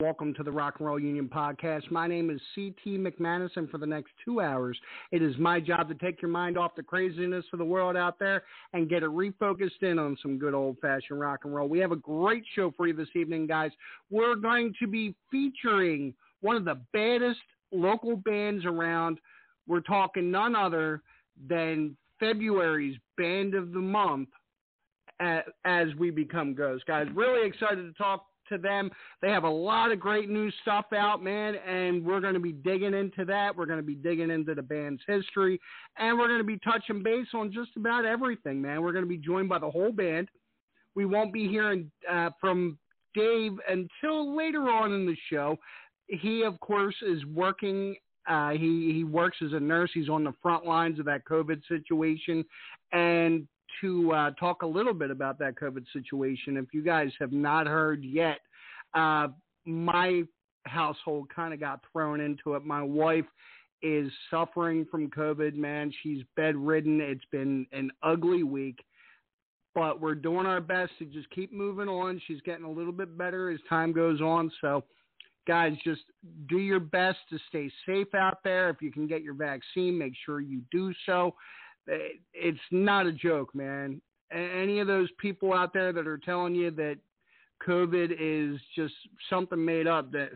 Welcome to the Rock and Roll Union podcast. My name is CT McManus, and for the next two hours, it is my job to take your mind off the craziness of the world out there and get it refocused in on some good old fashioned rock and roll. We have a great show for you this evening, guys. We're going to be featuring one of the baddest local bands around. We're talking none other than February's Band of the Month as we become ghosts. Guys, really excited to talk to them. They have a lot of great new stuff out, man, and we're going to be digging into that. We're going to be digging into the band's history, and we're going to be touching base on just about everything, man. We're going to be joined by the whole band. We won't be hearing uh, from Dave until later on in the show. He, of course, is working. Uh, he he works as a nurse. He's on the front lines of that COVID situation, and to uh, talk a little bit about that COVID situation. If you guys have not heard yet, uh, my household kind of got thrown into it. My wife is suffering from COVID, man. She's bedridden. It's been an ugly week, but we're doing our best to just keep moving on. She's getting a little bit better as time goes on. So, guys, just do your best to stay safe out there. If you can get your vaccine, make sure you do so it's not a joke, man. Any of those people out there that are telling you that COVID is just something made up, that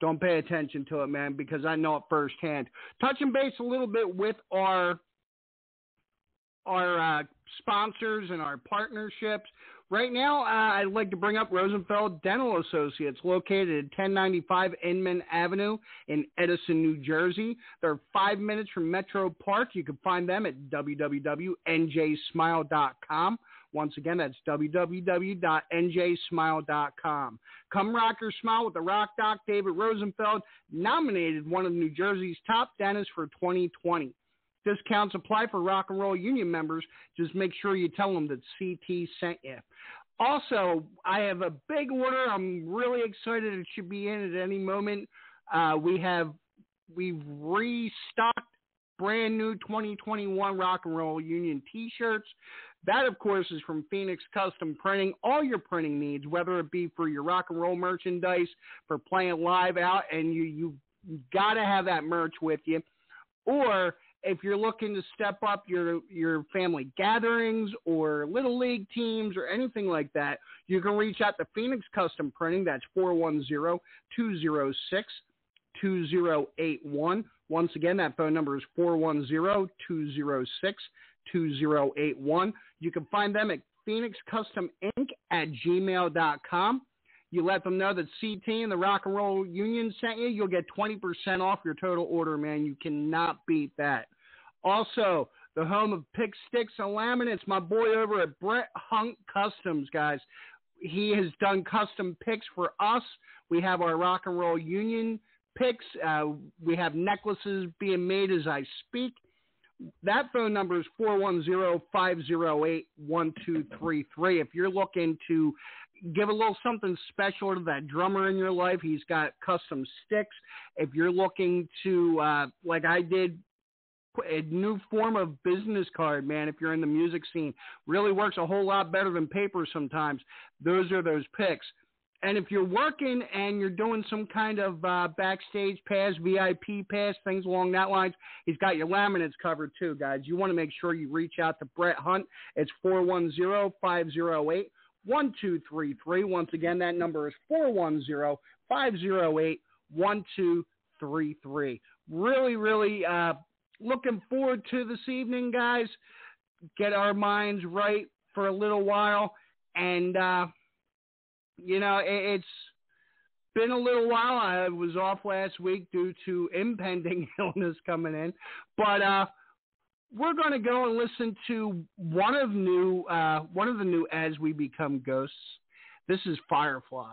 don't pay attention to it, man, because I know it firsthand. Touching base a little bit with our our uh, sponsors and our partnerships. Right now, uh, I'd like to bring up Rosenfeld Dental Associates, located at 1095 Inman Avenue in Edison, New Jersey. They're five minutes from Metro Park. You can find them at www.njsmile.com. Once again, that's www.njsmile.com. Come rock your smile with the Rock Doc David Rosenfeld, nominated one of New Jersey's top dentists for 2020. Discounts apply for Rock and Roll Union members. Just make sure you tell them that CT sent you. Also, I have a big order. I'm really excited. It should be in at any moment. Uh, we have we've restocked brand new 2021 Rock and Roll Union T-shirts. That, of course, is from Phoenix Custom Printing. All your printing needs, whether it be for your rock and roll merchandise, for playing live out, and you you got to have that merch with you, or if you're looking to step up your your family gatherings or little league teams or anything like that, you can reach out to Phoenix Custom Printing. That's 410-206-2081. Once again, that phone number is 410-206-2081. You can find them at Phoenix Custom Inc. at gmail.com. You let them know that CT and the Rock and Roll Union sent you, you'll get 20% off your total order, man. You cannot beat that. Also, the home of pick sticks and laminates, my boy over at Brett Hunt Customs, guys. He has done custom picks for us. We have our Rock and Roll Union picks. Uh, we have necklaces being made as I speak. That phone number is 410-508-1233. If you're looking to give a little something special to that drummer in your life, he's got custom sticks. If you're looking to, uh, like I did a new form of business card, man. If you're in the music scene, really works a whole lot better than paper sometimes. Those are those picks. And if you're working and you're doing some kind of uh, backstage pass, VIP pass, things along that lines, he's got your laminates covered too, guys. You want to make sure you reach out to Brett Hunt. It's 410 508 1233. Once again, that number is 410 508 1233. Really, really uh, looking forward to this evening, guys. Get our minds right for a little while. And, uh, you know, it, it's been a little while. I was off last week due to impending illness coming in. But, uh, we're going to go and listen to one of new, uh, one of the new As We Become Ghosts. This is Firefly.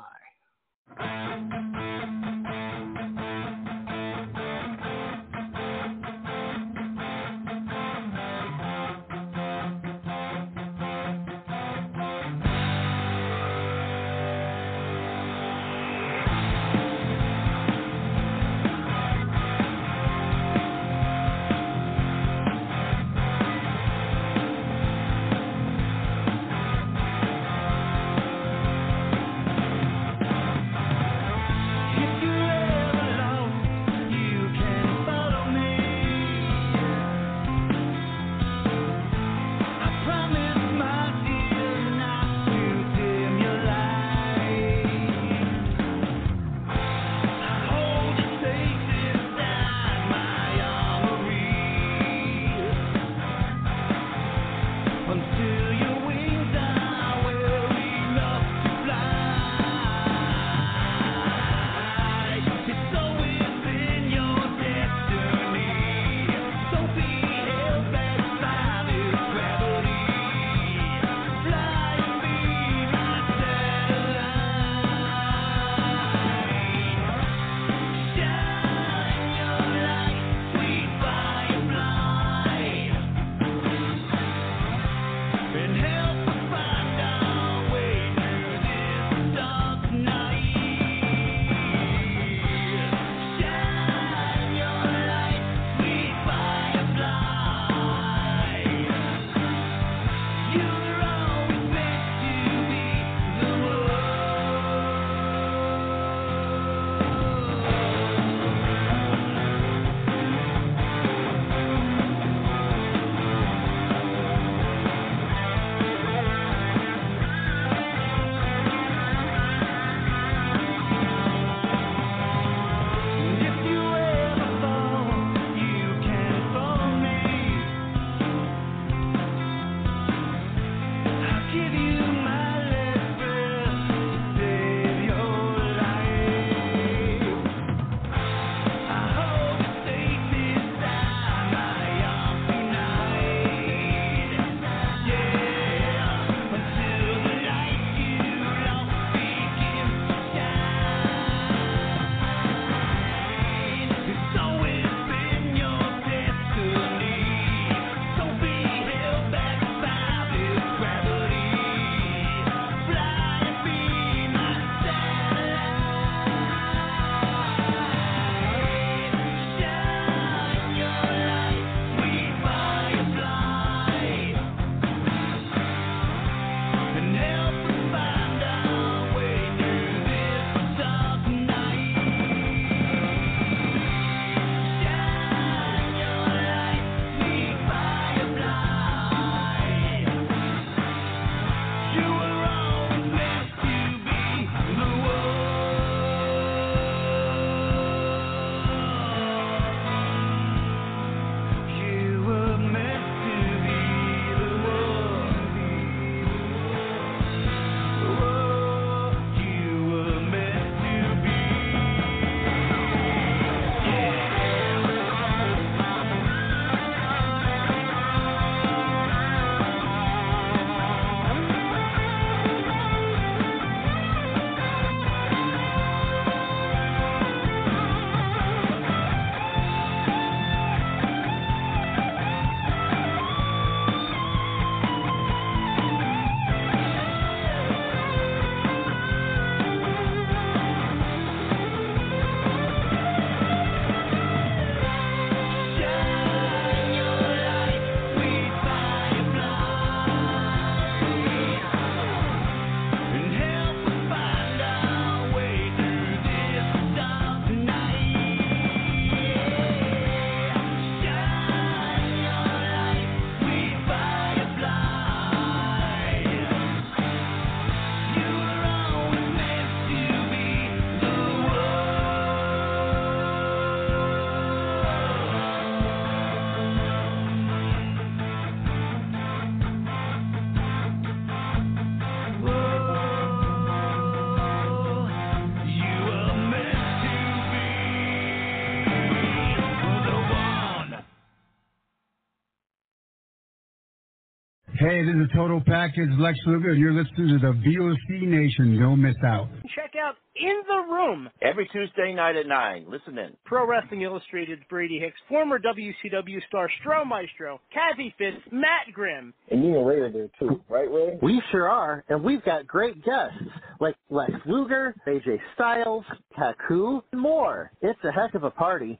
Hey, this is a Total Package Lex Luger. and You're listening to the VOC Nation. Don't miss out. Check out In the Room every Tuesday night at 9. Listen in. Pro Wrestling Illustrated's Brady Hicks, former WCW star Stro Maestro, Kathy Fitz, Matt Grimm. And you and Ray are there too, right, Ray? We sure are, and we've got great guests like Lex Luger, AJ Styles, Taku, and more. It's a heck of a party.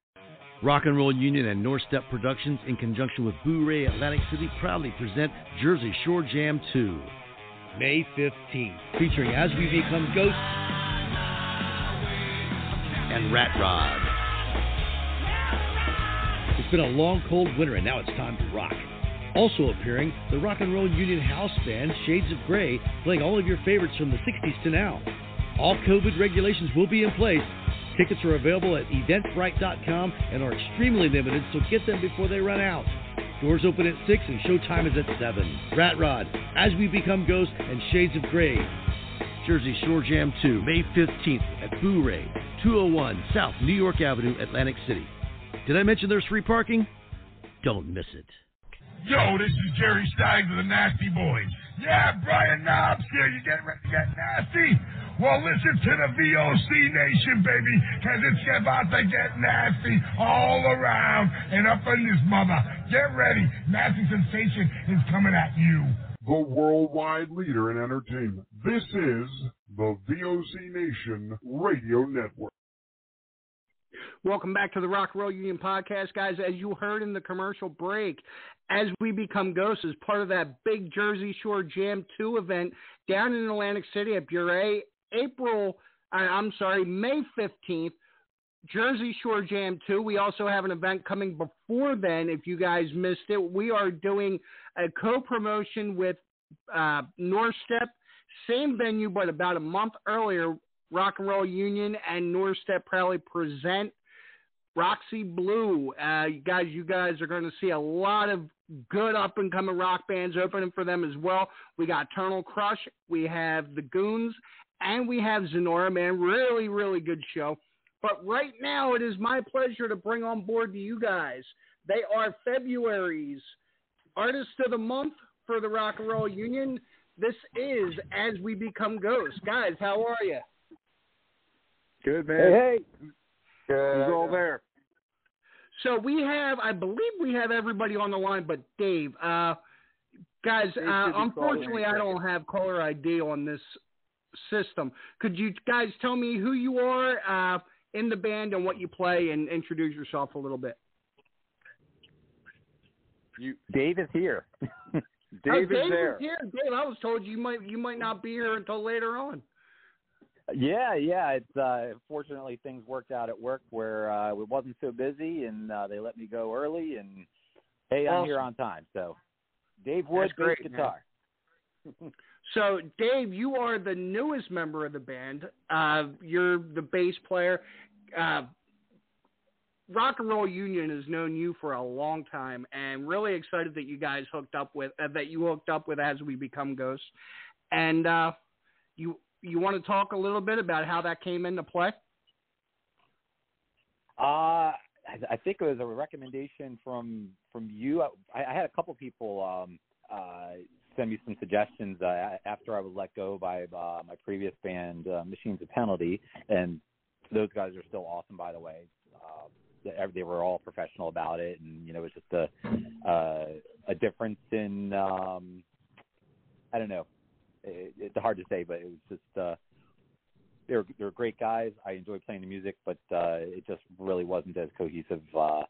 Rock and Roll Union and North Step Productions, in conjunction with Bourré Atlantic City, proudly present Jersey Shore Jam 2, May 15th, featuring As We Become Ghosts and Rat Rod. It's been a long, cold winter, and now it's time to rock. Also appearing, the Rock and Roll Union house band Shades of Grey, playing all of your favorites from the 60s to now. All COVID regulations will be in place. Tickets are available at eventbrite.com and are extremely limited, so get them before they run out. Doors open at 6 and showtime is at 7. Rat Rod, As We Become Ghosts, and Shades of Grey. Jersey Shore Jam 2, May 15th at Bourré, 201 South New York Avenue, Atlantic City. Did I mention there's free parking? Don't miss it. Yo, this is Jerry Stein of the Nasty Boys. Yeah, Brian Knobbs here. You getting ready to get nasty? Well, listen to the VOC Nation, baby, because it's about to get nasty all around and up in this mother. Get ready. Nasty Sensation is coming at you. The worldwide leader in entertainment. This is the VOC Nation Radio Network. Welcome back to the Rock and Roll Union podcast, guys. As you heard in the commercial break, as we become ghosts is part of that big Jersey Shore Jam 2 event down in Atlantic City at Bourré, April, uh, I'm sorry, May 15th. Jersey Shore Jam 2. We also have an event coming before then. If you guys missed it, we are doing a co promotion with uh, North same venue, but about a month earlier. Rock and Roll Union and North Step proudly present Roxy Blue. Uh, guys, you guys are going to see a lot of good up and coming rock bands opening for them as well. We got Eternal Crush, we have the Goons, and we have Zenora. Man, really, really good show. But right now, it is my pleasure to bring on board to you guys. They are February's Artist of the Month for the Rock and Roll Union. This is As We Become Ghosts. Guys, how are you? Good, man. Hey, hey. Good. Who's all there? So we have, I believe we have everybody on the line but Dave. Uh, guys, uh, unfortunately, I don't have caller ID on this system. Could you guys tell me who you are, uh, in the band and what you play, and introduce yourself a little bit. You, Dave is here. Dave, oh, is Dave there. Is here. Dave, I was told you might you might not be here until later on. Yeah, yeah. It's uh, fortunately things worked out at work where uh, it wasn't so busy, and uh, they let me go early. And hey, I'm here on time. So, Dave Wood, great, bass guitar. So, Dave, you are the newest member of the band. Uh, you're the bass player. Uh, Rock and Roll Union has known you for a long time, and really excited that you guys hooked up with uh, that you hooked up with as we become ghosts. And uh, you you want to talk a little bit about how that came into play? Uh, I, think it was a recommendation from from you. I, I had a couple people um, uh, send me some suggestions uh, after I was let go by uh, my previous band, uh, Machines of Penalty, and those guys are still awesome, by the way. Uh, they, were all professional about it, and you know, it was just a uh, a difference in um, I don't know. It, it's hard to say, but it was just. Uh, they're they're great guys. I enjoy playing the music, but uh, it just really wasn't as cohesive uh,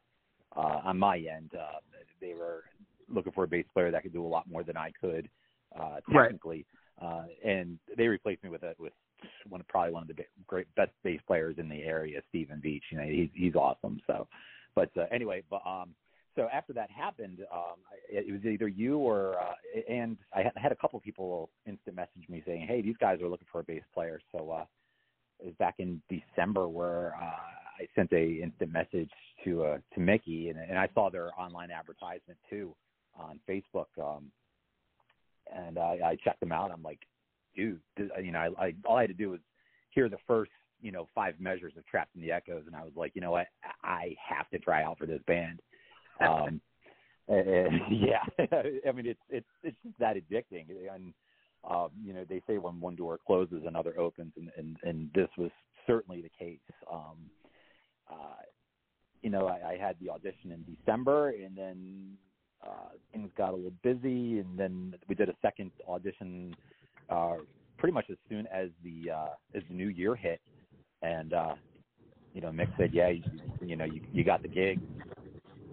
uh, on my end. Uh, they were looking for a bass player that could do a lot more than I could uh, Right. technically, uh, and they replaced me with a with one probably one of the ba- great best bass players in the area, Stephen Beach. You know, he's he's awesome. So, but uh, anyway, but um, so after that happened, um, I- it was either you or uh, and I had, I had a couple people instant message me saying, "Hey, these guys are looking for a bass player." So uh, it was back in December where uh, I sent a instant message to uh, to Mickey, and, and I saw their online advertisement too on Facebook. Um, and I, I checked them out. I'm like, dude, you know, I, I all I had to do was hear the first, you know, five measures of Trapped in the Echoes, and I was like, you know what, I have to try out for this band. Um, and, yeah, I mean, it's it's it's just that addicting, and um, you know, they say when one door closes, another opens, and and, and this was certainly the case. Um, uh, you know, I, I had the audition in December, and then uh, things got a little busy, and then we did a second audition uh, pretty much as soon as the uh, as the new year hit, and uh, you know, Mick said, "Yeah, you, you know, you, you got the gig."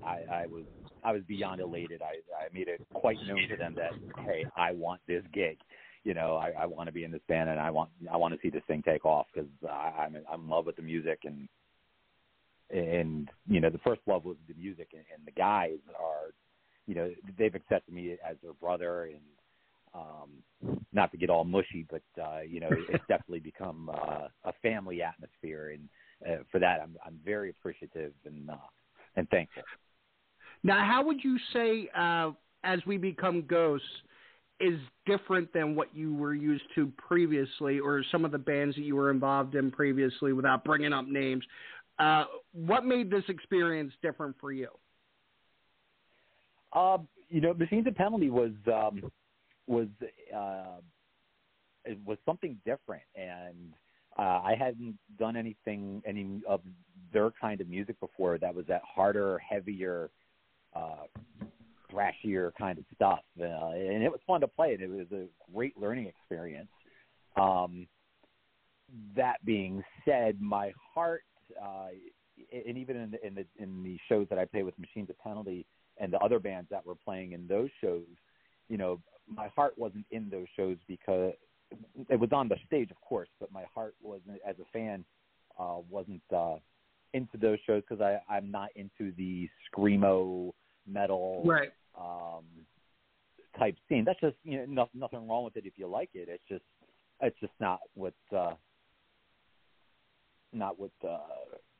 I, I was I was beyond elated. I, I made it quite known to them that hey, I want this gig. You know, I, I want to be in this band, and I want I want to see this thing take off because I'm I'm in love with the music and and you know the first love was the music and, and the guys are you know they've accepted me as their brother and um not to get all mushy but uh you know it's definitely become uh, a family atmosphere and uh, for that I'm I'm very appreciative and uh and thankful Now, how would you say uh, as we become ghosts is different than what you were used to previously, or some of the bands that you were involved in previously, without bringing up names? Uh, what made this experience different for you? Uh, you know, Machines Penalty was um, was uh, it was something different, and uh, I hadn't done anything any of their kind of music before that was that harder, heavier, uh, thrashier kind of stuff, uh, and it was fun to play. It It was a great learning experience. Um, that being said, my heart, uh, and even in the, in the in the shows that I play with Machines of Penalty and the other bands that were playing in those shows, you know, my heart wasn't in those shows because it was on the stage, of course, but my heart wasn't as a fan uh, wasn't uh, into those shows because I I'm not into the screamo metal Right. um, type scene. That's just you know no, nothing wrong with it if you like it. It's just it's just not what uh, not what uh,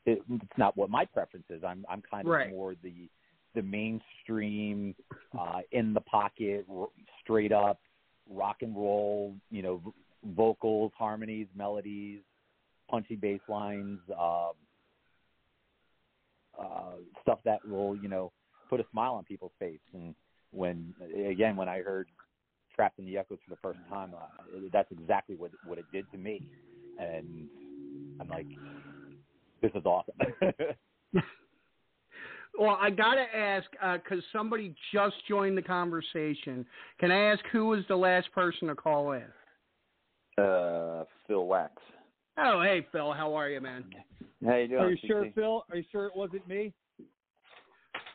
it, it's not what my preference is. I'm I'm kind of Right. more the the mainstream uh, in the pocket, r- straight up rock and roll. You know, v- vocals, harmonies, melodies, punchy bass lines. Um, uh, stuff that will, you know, put a smile on people's face. And when, again, when I heard "Trapped in the Echoes" for the first time, uh, that's exactly what what it did to me. And I'm like, this is awesome. Well, I gotta ask because somebody just joined the conversation. Can I ask who was the last person to call in? Uh, Phil Wax. Oh, hey Phil, how are you, man? How you doing? Are you CT? sure, Phil? Are you sure it wasn't me?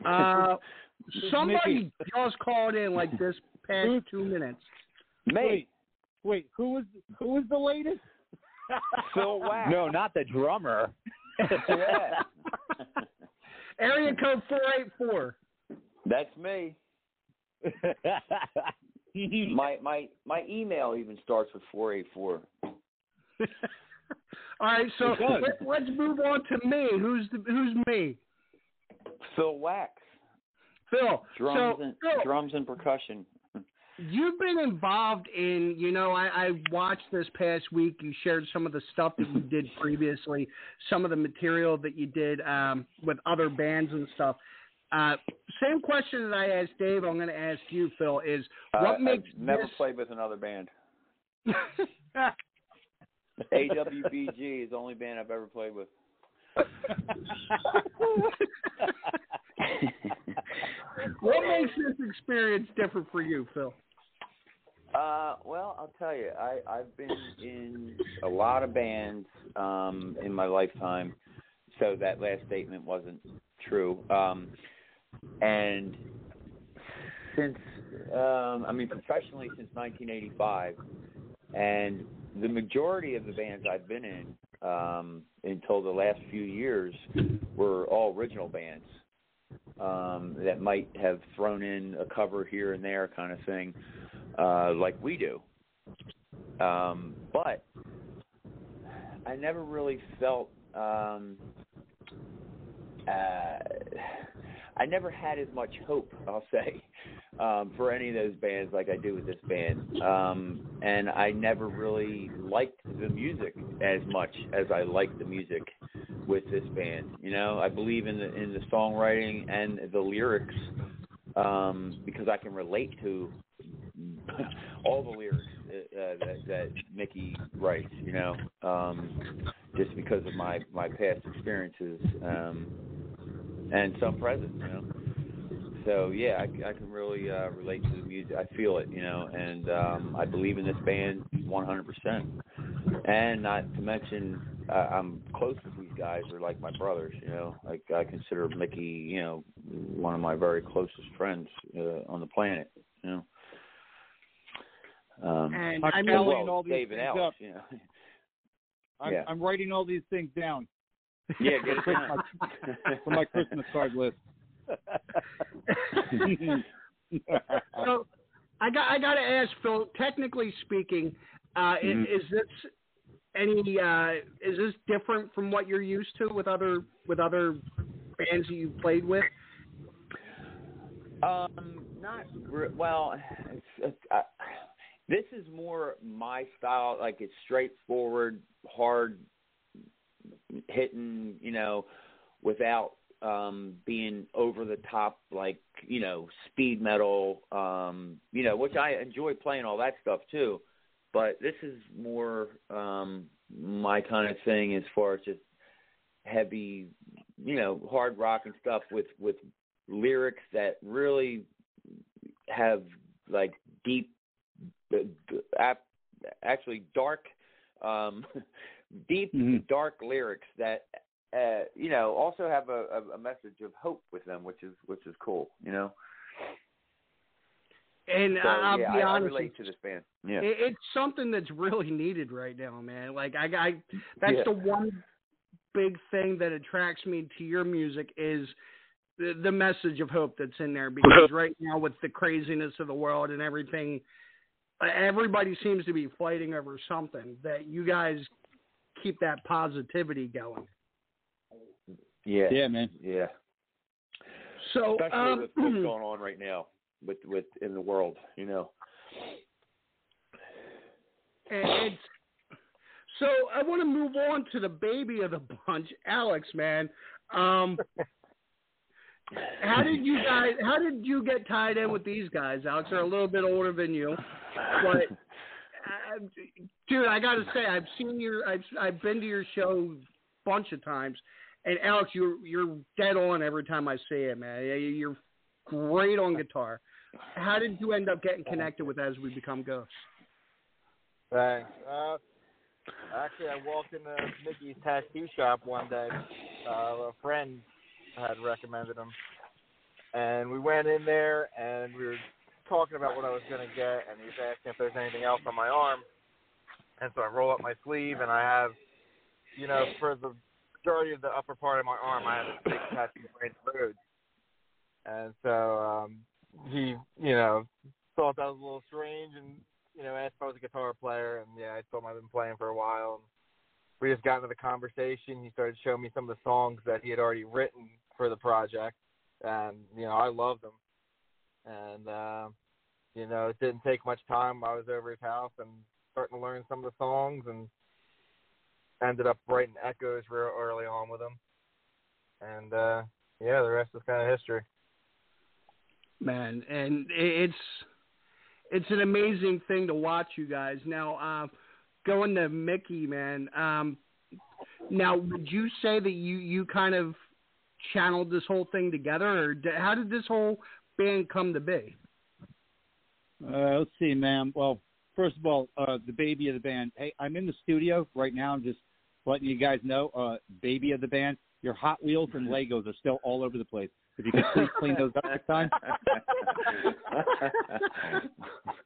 Uh, somebody Mickey. just called in like this past Who- two minutes. Wait, wait. Who was who was the latest? Phil Wax. No, not the drummer. yeah, Area code four eight four. that's me. My my my email even starts with four eight four. All right, so let, let's move on to me. Who's the, who's me? Phil Wax. Phil. Drums so and Phil, drums and percussion. You've been involved in. You know, I, I watched this past week. You shared some of the stuff that you did previously, some of the material that you did um, with other bands and stuff. Uh, same question that I asked Dave. I'm going to ask you, Phil. Is what Uh, makes I've never this? played with another band. AWBG is the only band I've ever played with. what makes this experience different for you, Phil? Uh, well, I'll tell you, I I've been in a lot of bands um in my lifetime, so that last statement wasn't true. Um, and since um, I mean professionally since 1985, and the majority of the bands I've been in um, until the last few years were all original bands um, that might have thrown in a cover here and there, kind of thing, uh, like we do. Um, but I never really felt. Um, uh, I never had as much hope, I'll say, um, for any of those bands like I do with this band. Um, and I never really liked the music as much as I like the music with this band. You know, I believe in the in the songwriting and the lyrics um, because I can relate to all the lyrics uh, uh, that, that Mickey writes. You know, um, just because of my my past experiences um, and some present. You know. So yeah, I, I can really uh, relate to the music. I feel it, you know, and um, I believe in this band 100%. And not to mention, uh, I'm close with these guys. They're like my brothers, you know. Like I consider Mickey, you know, one of my very closest friends uh, on the planet, you know. Um, And I'm I mean, tallying well, all these Dave things Alex, up. you know. I'm, Yeah. I'm writing all these things down Yeah, get it for done. my, for my Christmas card list. so I got I got to ask Phil. Technically speaking, uh, i- Mhm. is this any uh, is this different from what you're used to with other with other bands that you've played with? Um, not re- well. It's, it's, uh, this is more my style. Like it's straightforward, hard hitting. You know, without um being over the top, like you know, speed metal. Um, you know, which I enjoy playing all that stuff too. But this is more um my kind of thing as far as just heavy, you know, hard rock and stuff with with lyrics that really have like deep uh, actually dark um deep dark lyrics that uh you know also have a, a, a message of hope with them which is which is cool you know And so, I'll yeah, be I, I honest, relate to this band yeah it, it's something that's really needed right now, man. Like I, I that's Yeah. the one big thing that attracts me to your music is the, the message of hope that's in there. Because right now, with the craziness of the world and everything, uh, everybody seems to be fighting over something. That you guys keep that positivity going. yeah Yeah, man. yeah So, especially um, with what's going on right now with with in the world you know And so I want to move on to the baby of the bunch, Alex. Man, um, how did you guys? How did you get tied in with these guys? Alex, they're a little bit older than you, but uh, dude, I got to say, I've seen your, I've I've been to your show a bunch of times, and Alex, you're you're dead on every time I see it, man. You're great on guitar. How did you end up getting connected with As We Become Ghosts? Thanks. Uh, Actually, I walked into Mickey's tattoo shop one day. Uh, a friend had recommended him, and we went in there and we were talking about what I was going to get, and he was asking if there's anything else on my arm. And so I roll up my sleeve, and I have, you know, for the majority of the upper part of my arm, I have a big tattoo of Randy Rhoads. And so um, he, you know, thought that was a little strange, and you know, asked if I was a guitar player, and yeah, I told him I've been playing for a while. And we just got into the conversation. He started showing me some of the songs that he had already written for the project, and you know, I loved them. And uh, you know, it didn't take much time. I was over his house and starting to learn some of the songs, and ended up writing echoes real early on with him. And uh, yeah, the rest is kind of history. Man, and it's it's an amazing thing to watch you guys. Now, uh, going to Mickey, man. Um, now, would you say that you you kind of channeled this whole thing together, or d- how did this whole band come to be? Uh, let's see, man. Well, first of all, uh, the baby of the band. Hey, I'm in the studio right now. I'm just letting you guys know, uh, baby of the band. Your Hot Wheels and Legos are still all over the place. If you could please clean those up next time.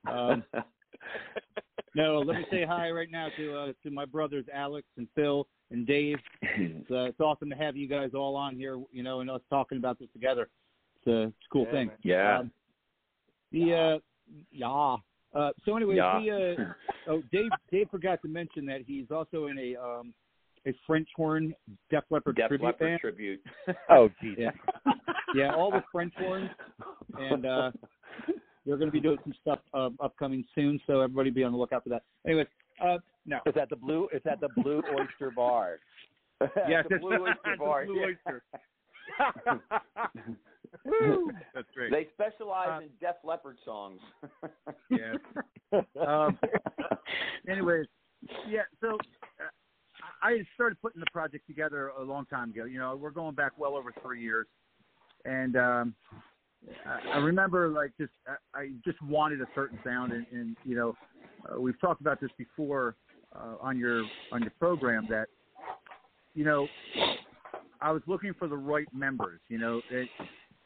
um, no, let me say hi right now to uh, to my brothers Alex and Phil and Dave. It's, uh, it's awesome to have you guys all on here, you know, and us talking about this together. It's a, it's a cool Yeah, thing. man. Yeah. Um, the uh, yeah. Uh, so anyway, Yeah. he, uh, oh, Dave Dave forgot to mention that he's also in a um, a French horn Def Leppard Def tribute Leppard band. tribute. Oh, Jesus. Yeah, yeah, all the French ones, and uh, they're going to be doing some stuff uh, upcoming soon. So everybody be on the lookout for that. Anyway, uh, no. It's at the blue. It's at the Blue Oyster Bar. Yes, the Blue Oyster Bar. Blue. Oyster. That's great. They specialize Uh, in Def Leppard songs. Yeah. Um, anyways, yeah. So uh, I started putting the project together a long time ago. You know, we're going back well over three years, and um, I, remember like just I, I just wanted a certain sound, and, and you know, uh, we've talked about this before uh, on your on your program that you know I was looking for the right members. You know, it,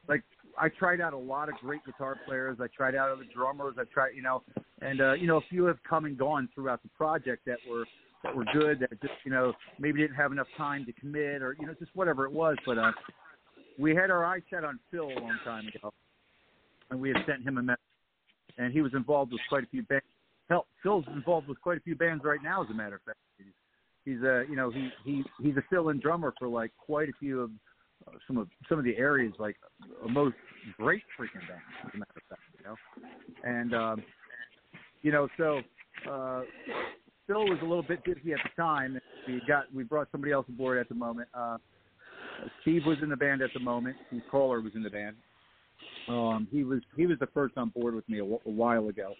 like I tried out a lot of great guitar players. I tried out other drummers. I tried, you know, and uh, you know, a few have come and gone throughout the project that were that were good. That just, you know, maybe didn't have enough time to commit, or you know, just whatever it was. But uh, we had our eyes set on Phil a long time ago, and we had sent him a message, and he was involved with quite a few bands. Hell, Phil's involved with quite a few bands right now, as a matter of fact. He's, he's a, you know, he he he's a fill-in drummer for like quite a few of uh, some of some of the areas like uh, most great freaking bands, as a matter of fact, you know. And um, you know, so uh, Phil was a little bit busy at the time. We got we brought somebody else aboard at the moment. Uh, Steve was in the band at the moment. Steve Kohler was in the band. Um, he was he was the first on board with me a, a while ago,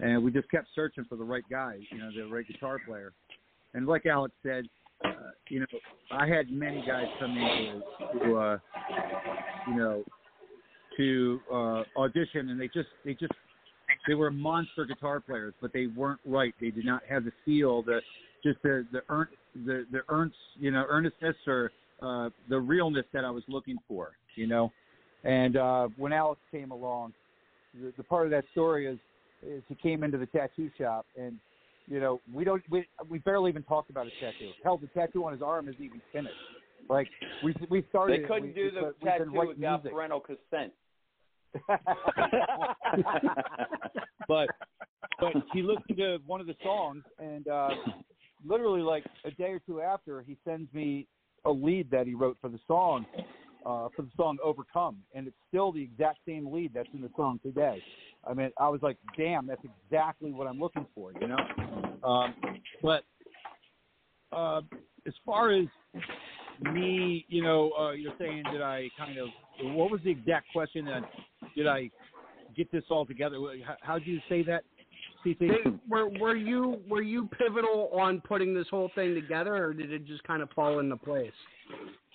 and we just kept searching for the right guy, you know, the right guitar player. And like Alex said, uh, you know, I had many guys come in to, to uh, you know, to uh, audition, and they just they just they were monster guitar players, but they weren't right. They did not have the feel, the just the the earn the the earnest you know earnestness or uh, the realness that I was looking for, you know. And uh, when Alex came along, the, the part of that story is is he came into the tattoo shop and you know we don't we we barely even talked about his tattoo. Hell, the tattoo on his arm isn't even finished. Like we we started. They couldn't we, do we, the we've tattoo writing without music. parental consent. but but he listened to one of the songs and uh literally like a day or two after he sends me a lead that he wrote for the song uh for the song overcome and it's still the exact same lead that's in the song today. I mean i was like damn that's exactly what i'm looking for you know? Um but uh as far as me you know uh you're saying did i kind of what was the exact question and did i get this all together? How how'd you say that CT? Dave, were were you were you pivotal on putting this whole thing together, or did it just kind of fall into place?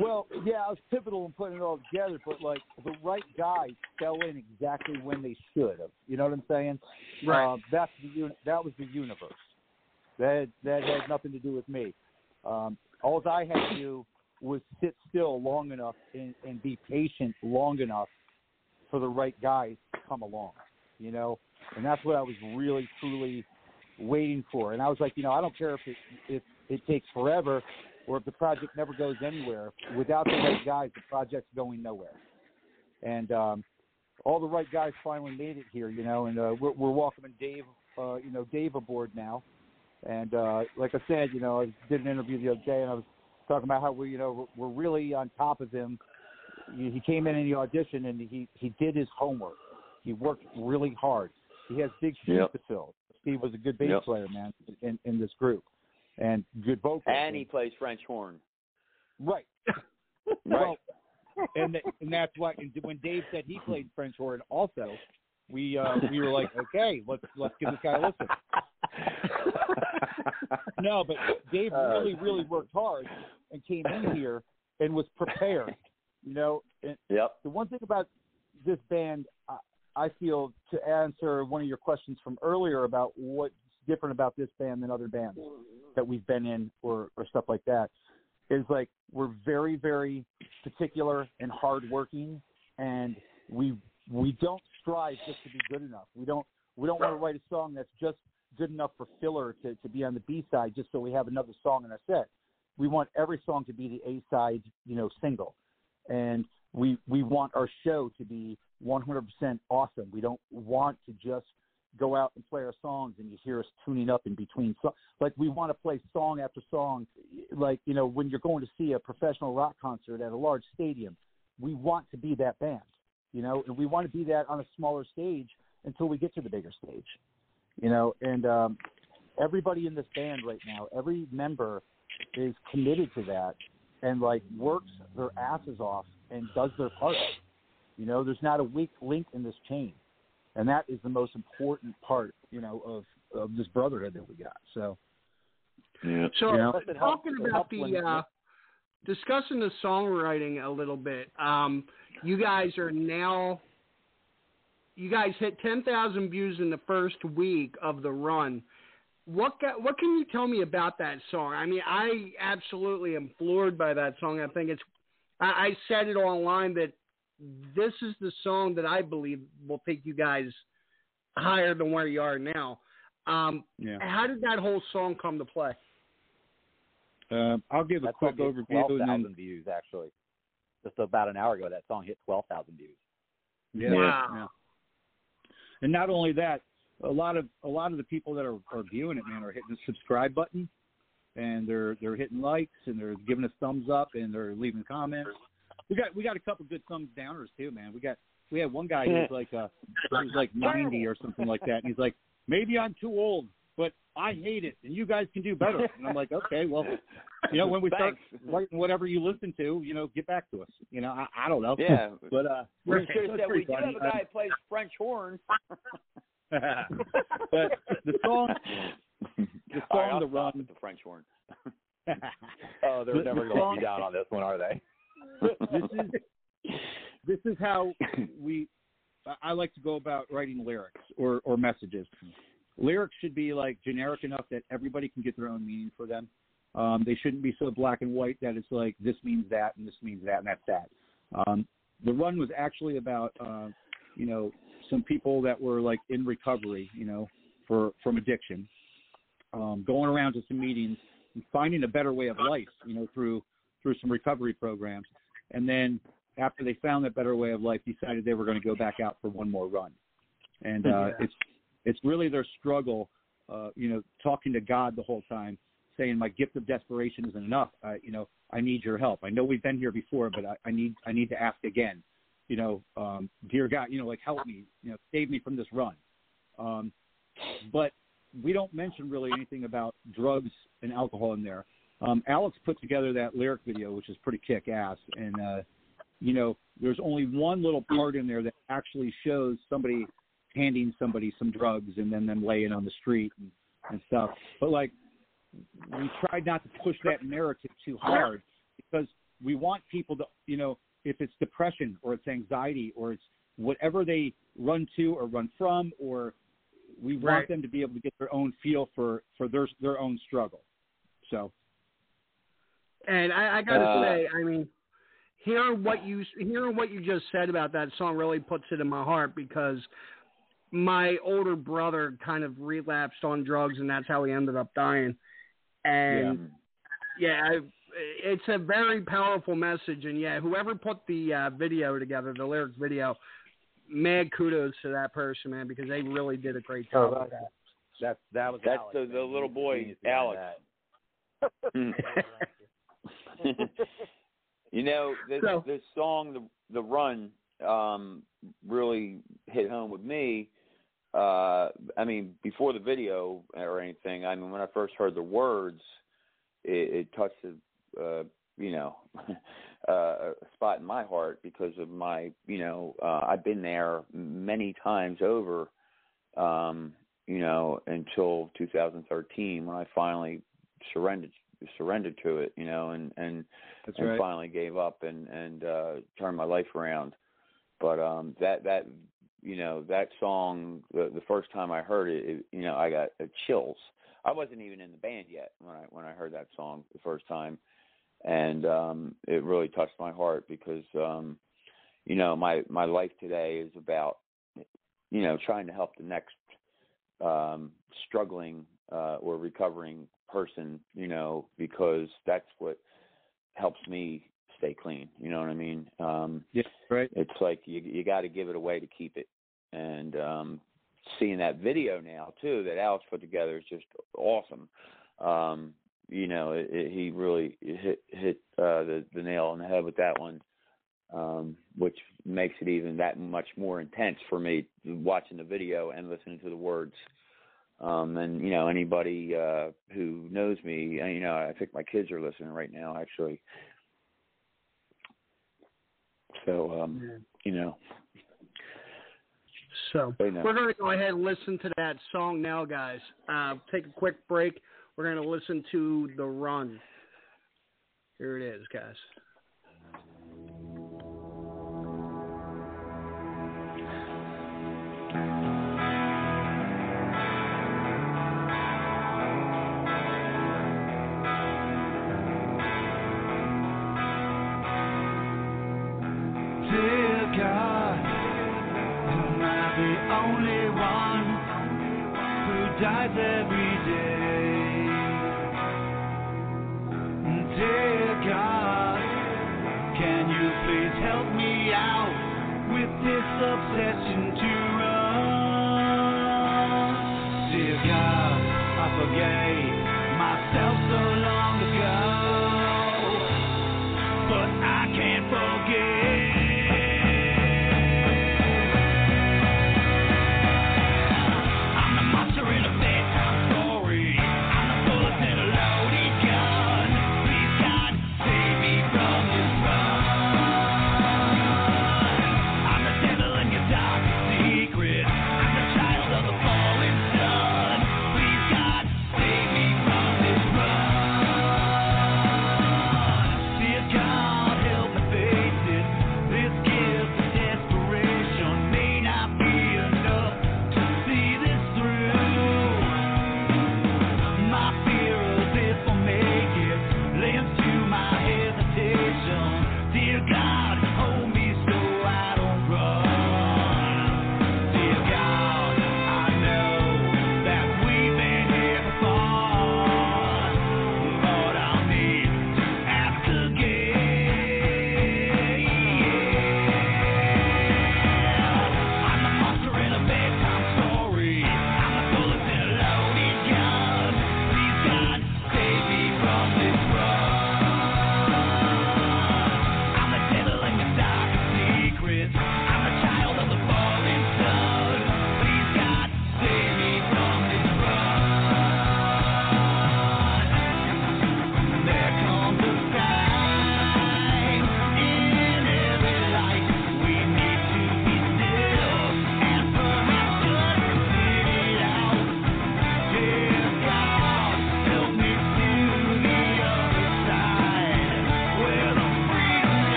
Well, yeah, I was pivotal in putting it all together, but like the right guys fell in exactly when they should have. You know what I'm saying? Right. Uh, that's the uni- that was the universe. That that had nothing to do with me. Um, all I had to do was sit still long enough and, and be patient long enough for the right guys to come along. You know, and that's what I was really truly waiting for. And I was like, you know, I don't care if it if it takes forever or if the project never goes anywhere. Without the right guys, the project's going nowhere. And um, all the right guys finally made it here, you know. And uh, we're, we're welcoming Dave, uh, you know, Dave aboard now. And uh, like I said, you know, I did an interview the other day, and I was talking about how we, you know, we're really on top of him. He came in in the audition, and he he did his homework. He worked really hard. He has big shoes Yep. to fill. Steve was a good bass Yep. player, man, in in this group, and good vocals. And he plays French horn. Right. Well, and th- and that's why and when Dave said he played French horn, also, we uh, we were like, okay, let's let's give this guy a listen. no, but Dave really really worked hard and came in here and was prepared. You know, and Yep. the one thing about this band, I, feel to answer one of your questions from earlier about what's different about this band than other bands that we've been in or or stuff like that is like we're very very particular and hardworking and we we don't strive just to be good enough. We don't we don't want to write a song that's just good enough for filler to, to be on the b side just so we have another song in our set. We want every song to be the a side you know single. And we we want our show to be 100% awesome. We don't want to just go out and play our songs and you hear us tuning up in between so like we want to play song after song. Like you know when you're going to see a professional rock concert at a large stadium we want to be that band you know and we want to be that on a smaller stage until we get to the bigger stage you know and um everybody in this band right now every member is committed to that and like works their asses off and does their part you know there's not a weak link in this chain and that is the most important part, you know, of of this brotherhood that we got. So, yeah. So You know? talking It about helps when- the uh, discussing the songwriting a little bit. Um, you guys are now. You guys hit ten thousand views in the first week of the run. What got, what can you tell me about that song? I mean, I absolutely am floored by that song. I think it's. I, I said it online that this is the song that I believe will take you guys higher than where you are now. Um, Yeah. How did that whole song come to play? um, I'll give a that quick overview twelve and then views actually. Just about an hour ago, that song hit twelve thousand views. Yeah. Wow. yeah. And not only that, a lot of a lot of the people that are, are viewing it, man, are hitting the subscribe button, and they're they're hitting likes and they're giving us thumbs up and they're leaving comments. We got we got a couple good thumbs downers too, man. We got we had one guy who was like uh he was like ninety or something like that, and he's like, maybe I'm too old, but I hate it, and you guys can do better. And I'm like, okay, well, you know, when we start writing whatever you listen to, you know, get back to us. You know, I, I don't know. Yeah. but uh, We should have that's said we do have a guy who plays French horn. but the song, the song, I'll the run. the French horn. oh, they're never gonna song- be down on this one, are they? This is this is how we. I- like to go about writing lyrics or or messages. Lyrics should be like generic enough that everybody can get their own meaning for them. Um, they shouldn't be so black and white that it's like this means that and this means that and that's that. Um, the run was actually about uh, you know some people that were like in recovery, you know, for from addiction, um, going around to some meetings and finding a better way of life, you know, through through some recovery programs, and then after they found that better way of life, decided they were going to go back out for one more run, and uh, Yeah. it's it's really their struggle, uh, you know, talking to God the whole time, saying my gift of desperation isn't enough. I, you know, I need your help. I know we've been here before, but I, I need I need to ask again. You know, um, dear God, you know, like help me, you know, save me from this run. Um, but we don't mention really anything about drugs and alcohol in there. Um, Alex put together that lyric video, which is pretty kick ass, and uh, you know, there's only one little part in there that actually shows somebody handing somebody some drugs and then them laying on the street and, and stuff. But like, we tried not to push that narrative too hard because we want people to, you know, if it's depression or it's anxiety or it's whatever they run to or run from or we want Right. them to be able to get their own feel for for their their own struggle. So And I, I gotta Uh, say, I mean, hearing what you hearing what you just said about that song really puts it in my heart because my older brother kind of relapsed on drugs, and that's how he ended up dying. And yeah, I, it's a very powerful message. And yeah, whoever put the uh, video together, the lyrics video, mad kudos to that person, man, because they really did a great job with that. That that was That's Alex, the, the little boy, Alex. you know, this So- this song, the the run, um, really hit home with me. Uh, I mean, before the video or anything. I mean, when I first heard the words, it, it touched a, uh, you know, uh, a spot in my heart because of my, you know, uh, I've been there many times over. Um, you know, until 2013 when I finally surrendered surrendered to it, you know, and and That's and right. finally gave up and and uh turned my life around. But um that that you know, that song the the first time I heard it, it you know, I got uh, chills. I wasn't even in the band yet when I when I heard that song the first time. And um it really touched my heart because um you know, my my life today is about you know, trying to help the next um, struggling uh, or recovering person, you know, because that's what helps me stay clean. You know what I mean? Um, yeah, right. It's like you you got to give it away to keep it, and um, seeing that video now too that Alex put together is just awesome. Um, you know, it, it, he really hit hit uh, the the nail on the head with that one um, which makes it even that much more intense for me watching the video and listening to the words. Um, and you know, anybody uh, who knows me, you know, I think my kids are listening right now, actually. So, um, you know, So know. we're going to go ahead and listen to that song now, guys. Uh, take a quick break. We're going to listen to The Run. Here it is, guys.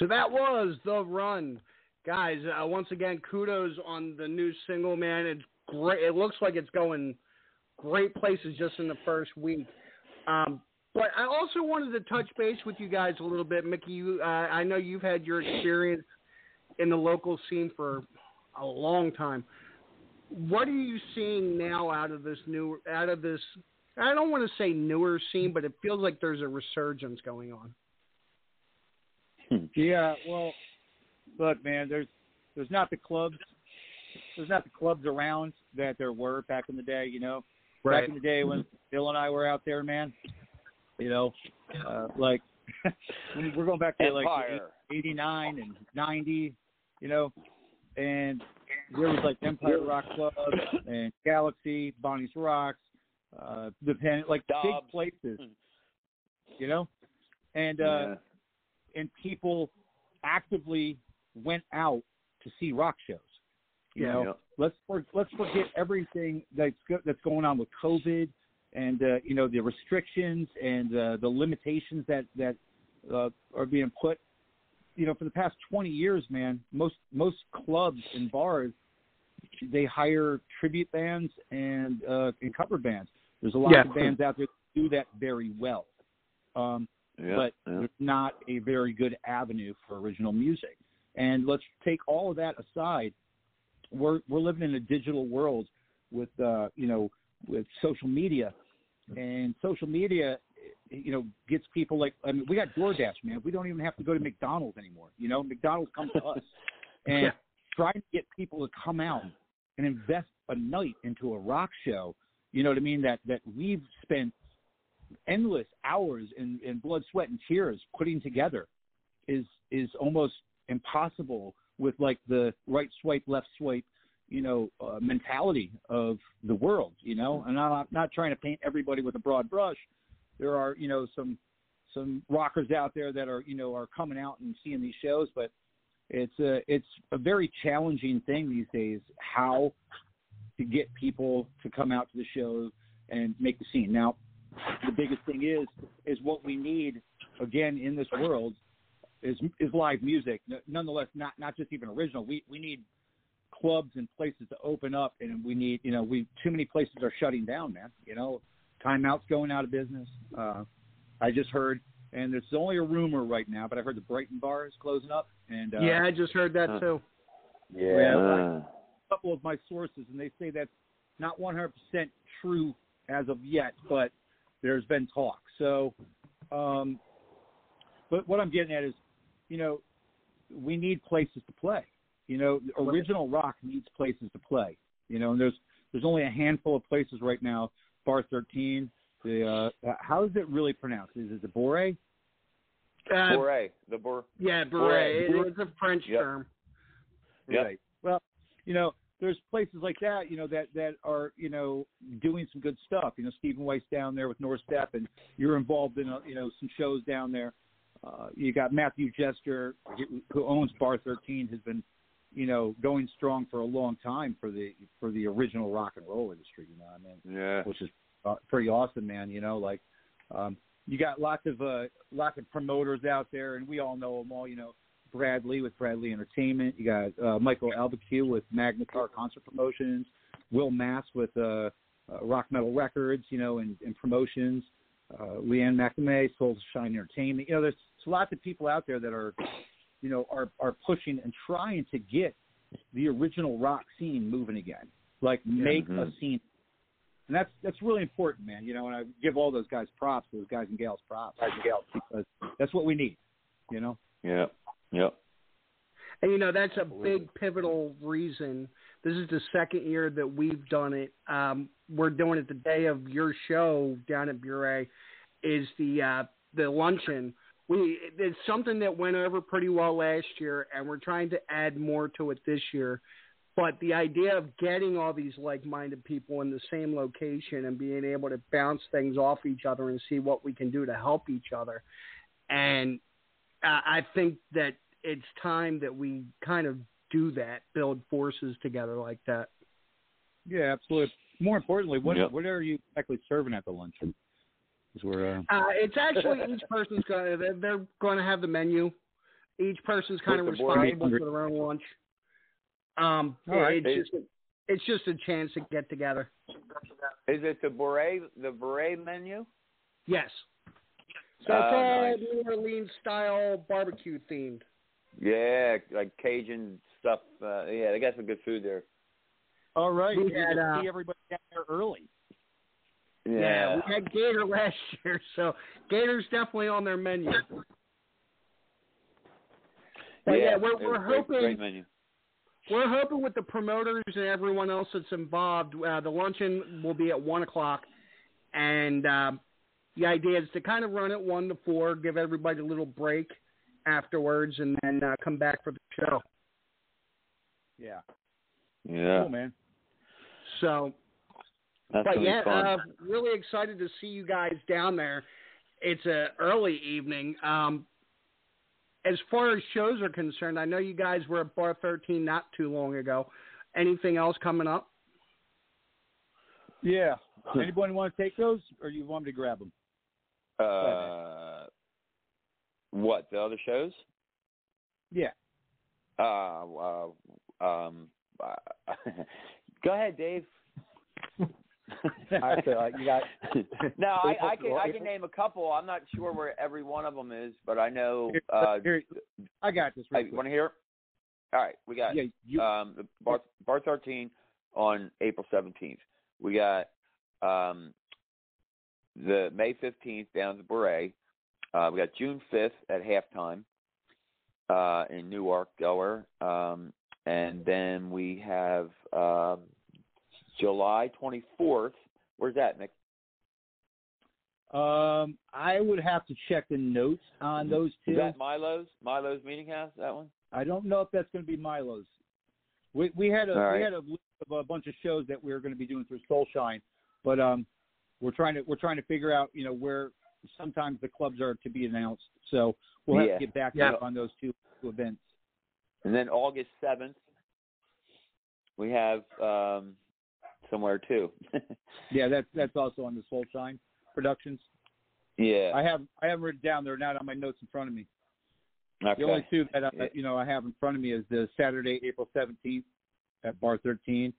So that was the run, guys. Uh, once again, kudos on the new single, man. It's great. It looks like it's going great places just in the first week. Um, but I also wanted to touch base with you guys a little bit, Mickey. You, uh, I know you've had your experience in the local scene for a long time. What are you seeing now out of this new, out of this? I don't want to say newer scene, but it feels like there's a resurgence going on. Yeah, well, look, man, there's there's not the clubs, there's not the clubs around that there were back in the day. You know, Right. back in the day when Bill and I were out there, man. You know, uh, like we're going back to like Empire. '89 and '90. You know, and there was like Empire Rock Club and Galaxy, Bonnie's Rocks, uh, the Pen, like Dobbs. big places. You know, and uh, Yeah. And people actively went out to see rock shows. You Yeah. know, Yeah. let's for, let's forget everything that's go, that's going on with COVID and uh, you know the restrictions and uh, the limitations that that uh, are being put. You know, for the past 20 years, man, most most clubs and bars they hire tribute bands and uh, and cover bands. There's a lot Yeah. of bands out there that do that very well. Um, Yeah, but yeah. it's not a very good avenue for original music. And let's take all of that aside. We're we're living in a digital world with uh, you know with social media, and social media, you know, gets people like I mean we got DoorDash, man. We don't even have to go to McDonald's anymore. You know, McDonald's comes to us, and Yeah. trying to get people to come out and invest a night into a rock show. You know what I mean? That that we've spent endless hours in, in blood, sweat, and tears putting together is is almost impossible with like the right swipe, left swipe, you know, uh, mentality of the world. You know, and I'm not, not trying to paint everybody with a broad brush. There are you know some some rockers out there that are you know are coming out and seeing these shows, but it's a it's a very challenging thing these days how to get people to come out to the show and make the scene. Now, the biggest thing is is what we need again in this world is is live music. Nonetheless, not not just even original. We we need clubs and places to open up, and we need you know we too many places are shutting down, man. You know, timeouts going out of business. Uh, I just heard, and it's only a rumor right now, but I heard the Brighton bar is closing up, and uh, yeah, I just heard that too. Yeah, Uh, a couple of my sources, and they say that's not 100% true as of yet, but there's been talk. So, um, but what I'm getting at is, you know, we need places to play. You know, original rock needs places to play. You know, and there's there's only a handful of places right now. Bar 13. The uh, how is it really pronounced? Is it the Bore? Uh, Bourré, the bor. yeah, Bourré. beret. It's a French Yep. term. Yep. Right. Well, you know, there's places like that, you know, that that are, you know, doing some good stuff. You know, Stephen Weiss down there with North Step, and you're involved in, uh, you know, some shows down there. Uh, you got Matthew Jester, who- owns Bar 13, has been, you know, going strong for a long time for the for the original rock and roll industry. You know, I mean, Yeah. which is uh, pretty awesome, man. You know, like um, you got lots of uh, lots of promoters out there, and we all know them all. You know, Bradley with Bradley Entertainment. You got uh, Michael Albuquerque with Magnetar Concert Promotions. Will Mass with uh, uh, Rock Metal Records. You know, and, and promotions. Uh, Leanne McNamee, Soul Shine Entertainment. You know, there's lots of people out there that are, you know, are are pushing and trying to get the original rock scene moving again. Like make a Mhm. scene and that's that's really important, man. You know, and I give all those guys props, those guys and gals props, guys and gals, because that's what we need. You know. Yeah. Yep. And you know that's a big pivotal reason. This is the second year that we've done it. Um, we're doing it the day of your show down at Bourré. Is the uh, the luncheon? We it's something that went over pretty well last year, and we're trying to add more to it this year. But the idea of getting all these like-minded people in the same location and being able to bounce things off each other and see what we can do to help each other, and I think that it's time that we kind of do that, build forces together like that. Yeah, absolutely. More importantly, what Yep. what are you exactly serving at the luncheon? Because we're uh, Uh, it's actually each person's going to they're, they're going to have the menu. Each person's kind of What's the board responsible for their own lunch. Um, All right. it's just a, it's just a chance to get together. Is it the Bourré the Bourré menu? Yes. So it's all nice. New Orleans style barbecue themed. Yeah, like Cajun stuff. Uh, yeah, they got some good food there. All right. We We had, will uh, see everybody down there early. Yeah. we had Gator last year, so Gator's definitely on their menu. But yeah, we're, we're great, hoping Great menu. we're hoping with the promoters and everyone else that's involved, uh, the luncheon will be at one o'clock, and um, the idea is to kind of run it one to four, give everybody a little break afterwards, and then uh, come back for the show. Yeah. Yeah. Cool, man. So, That's but gonna yeah, fun. uh, really excited to see you guys down there. It's a early evening. Um, as far as shows are concerned, I know you guys were at Bar 13 not too long ago. Anything else coming up? Yeah. Anybody want to take those, or you want me to grab them? Uh, what the other shows? Yeah. Uh, uh um, uh, go ahead, Dave. Right, so, uh, you got no, I, I can I can name a couple. I'm not sure where every one of them is, but I know. Uh, Here, I got this. Real I quick. want to hear? All right, we got Yeah, you- um, bar, bar 13 on April 17th. We got um, the May 15th down the Bourré. Uh, we got June 5th at halftime uh, in Newark, Delaware. Um, and then we have um, July 24th. Where's that, Nick? Um, I would have to check the notes on those two. Is that Milo's? Milo's Meeting House, that one? I don't know if that's going to be Milo's. We we had a right. we had a list of a bunch of shows that we were going to be doing through Soulshine, but um, we're trying to we're trying to figure out you know where sometimes the clubs are to be announced. So we'll have Yeah. to get back Yeah. on those two, two events. And then August 7th, we have um, somewhere too. Yeah, that's that's also on the Soulshine Productions. yeah. I have I have written down. They're not on my notes in front of me. okay. The only two that I, you know I have in front of me is the Saturday, April seventeenth at Bar Thirteen,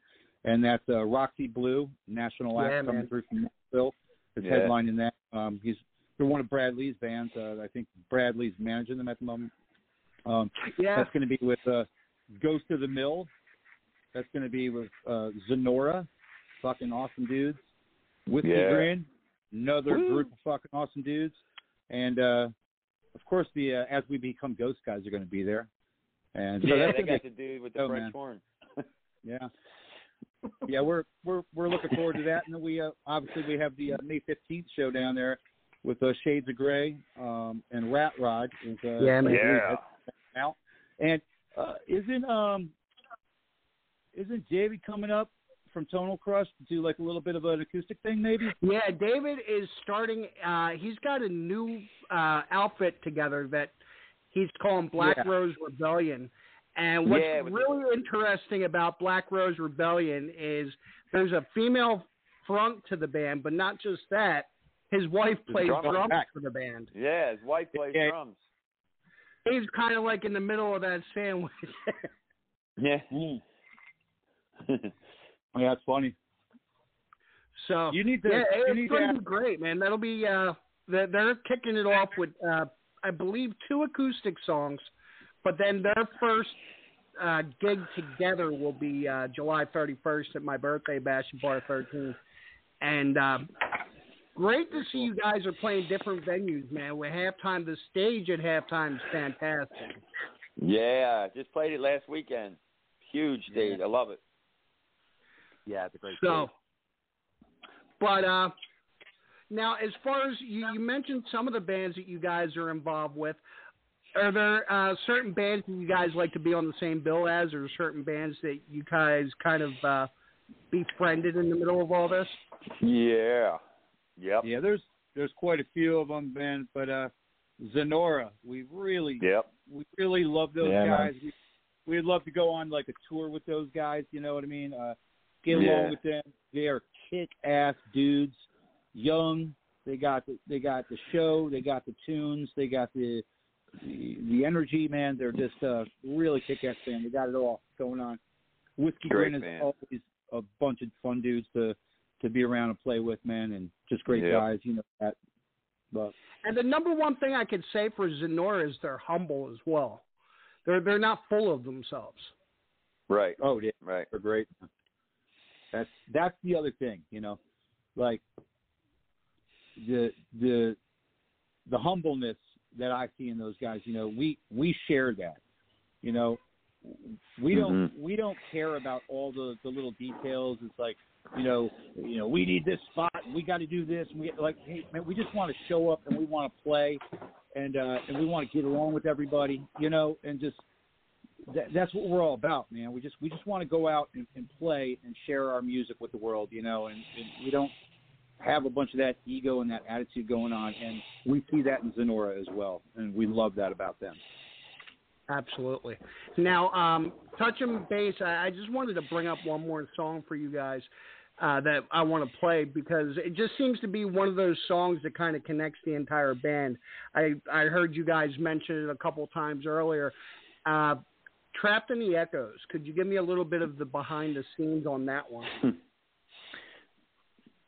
and that's uh, Roxy Blue, national act Yeah, coming through from Nashville. Is Yeah. headlining that. Um, he's they're one of Bradley's bands. Uh, I think Bradley's managing them at the moment. Um, Yeah. That's going to be with uh, Ghost of the Mill. That's going to be with uh, Zenora, fucking awesome dudes. Whiskey Yeah. Grin, another Woo. group of fucking awesome dudes, and uh, of course the uh, As We Become Ghost guys are going to be there. And so yeah, that's they got to do with the Oh, French man. horn. yeah, yeah. We're we're we're looking forward to that, and then we uh, obviously we have the uh, May fifteenth show down there with uh, Shades of Grey um, and Rat Rod. Is, uh, Yeah, man. Yeah. Out. And uh, isn't um isn't David coming up from Tonal Crush to do like a little bit of an acoustic thing, maybe? Yeah, David is starting. Uh, he's got a new uh, outfit together that he's calling Black Yeah. Rose Rebellion. And what's Yeah, with the- really interesting about Black Rose Rebellion is there's a female front to the band, but not just that. His wife plays drums Back. for the band. Yeah, his wife plays Yeah. drums. He's kind of like in the middle of that sandwich. Yeah. Oh, yeah, that's funny. so You need to. yeah, you it's going to be great, man. That'll be uh, they're, they're kicking it off with uh, I believe two acoustic songs, but then their first uh, gig together will be uh, July 31st at my birthday bash in Bar 13, and um, great to see you guys are playing different venues, man. With halftime, the stage at halftime is fantastic. Yeah, just played it last weekend. Huge date. I love it. yeah, it's a great. So, but uh, now as far as you, you mentioned some of the bands that you guys are involved with, are there uh, certain bands that you guys like to be on the same bill as, or certain bands that you guys kind of uh, befriended in the middle of all this? Yeah. Yep. Yeah, there's there's quite a few of them, man. But uh, Zenora, we really Yep. we really love those Yeah, man. guys. We, we'd love to go on like a tour with those guys. You know what I mean? Uh, get Yeah. along with them. They are kick ass dudes. Young. They got the, they got the show. They got the tunes. They got the the, the energy, man. They're just uh, really kick-ass band. They got it all going on. Whiskey Great Grin is always a bunch of fun dudes to to be around and play with, man, and just great Yep. guys. You know that. But And the number one thing I could say for Zenora is they're humble as well. They're they're not full of themselves. Right. oh yeah, Right. they're great. That's that's the other thing, you know, like the the the humbleness that I see in those guys. You know, we we share that. You know, we don't we don't care about all the the little details. It's like you know you know we need this spot. We got to do this. We like hey man, we just want to show up and we want to play, and uh and we want to get along with everybody. You know, and just that, that's what we're all about, man. We just we just want to go out and, and play and share our music with the world, you know, and, and we don't have a bunch of that ego and that attitude going on, and we see that in Zenora as well, and we love that about them. Absolutely. Now, um, touching base, I, I just wanted to bring up one more song for you guys uh, that I want to play because it just seems to be one of those songs that kind of connects the entire band. I I heard you guys mention it a couple times earlier. Uh, Trapped in the Echoes. Could you give me a little bit of the behind the scenes on that one?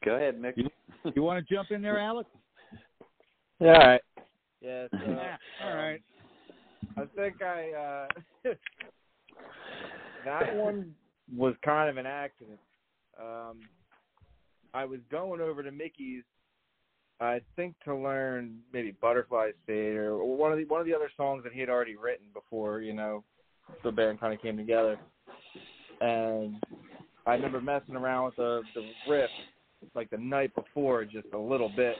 Go ahead, Mick. You, you want to jump in there, Alex? Yeah. All right. Yeah. So, Yeah, all right. I think I uh that one was kind of an accident. Um I was going over to Mickey's I think to learn maybe Butterfly State or one of the one of the other songs that he had already written before, you know, the band kind of came together. And I remember messing around with the the riff like the night before just a little bit.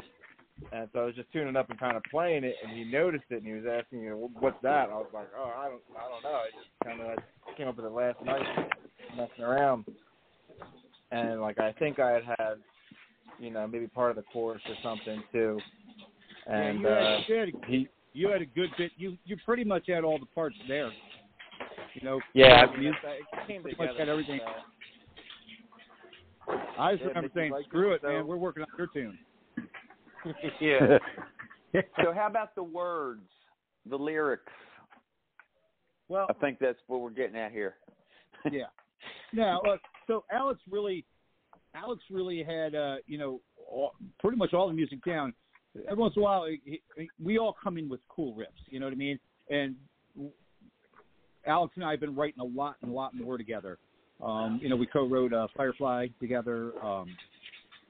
And so I was just tuning up and kind of playing it, and he noticed it, and he was asking, you know, what's that? I was like, oh, I don't, I don't know. I just kind of like, came up with it last night, messing around, and like I think I had had, you know, maybe part of the chorus or something too. And yeah, you, uh, had, you, had a, he, you had a good bit. You you pretty much had all the parts there. You know. yeah, I mean, it, it came pretty much together. had everything. so. I just Yeah, remember Mickey saying, liked "Screw it, it, so- man. We're working on your tune." Yeah. so how about the words, the lyrics? Well, I think that's what we're getting at here. yeah. Now, look, so Alex really, Alex really had, uh, you know, all, pretty much all the music down. Every once in a while, he, he, we all come in with cool riffs. You know what I mean? And Alex and I have been writing a lot and a lot more together. Um, you know, we co-wrote uh, Firefly together. Um,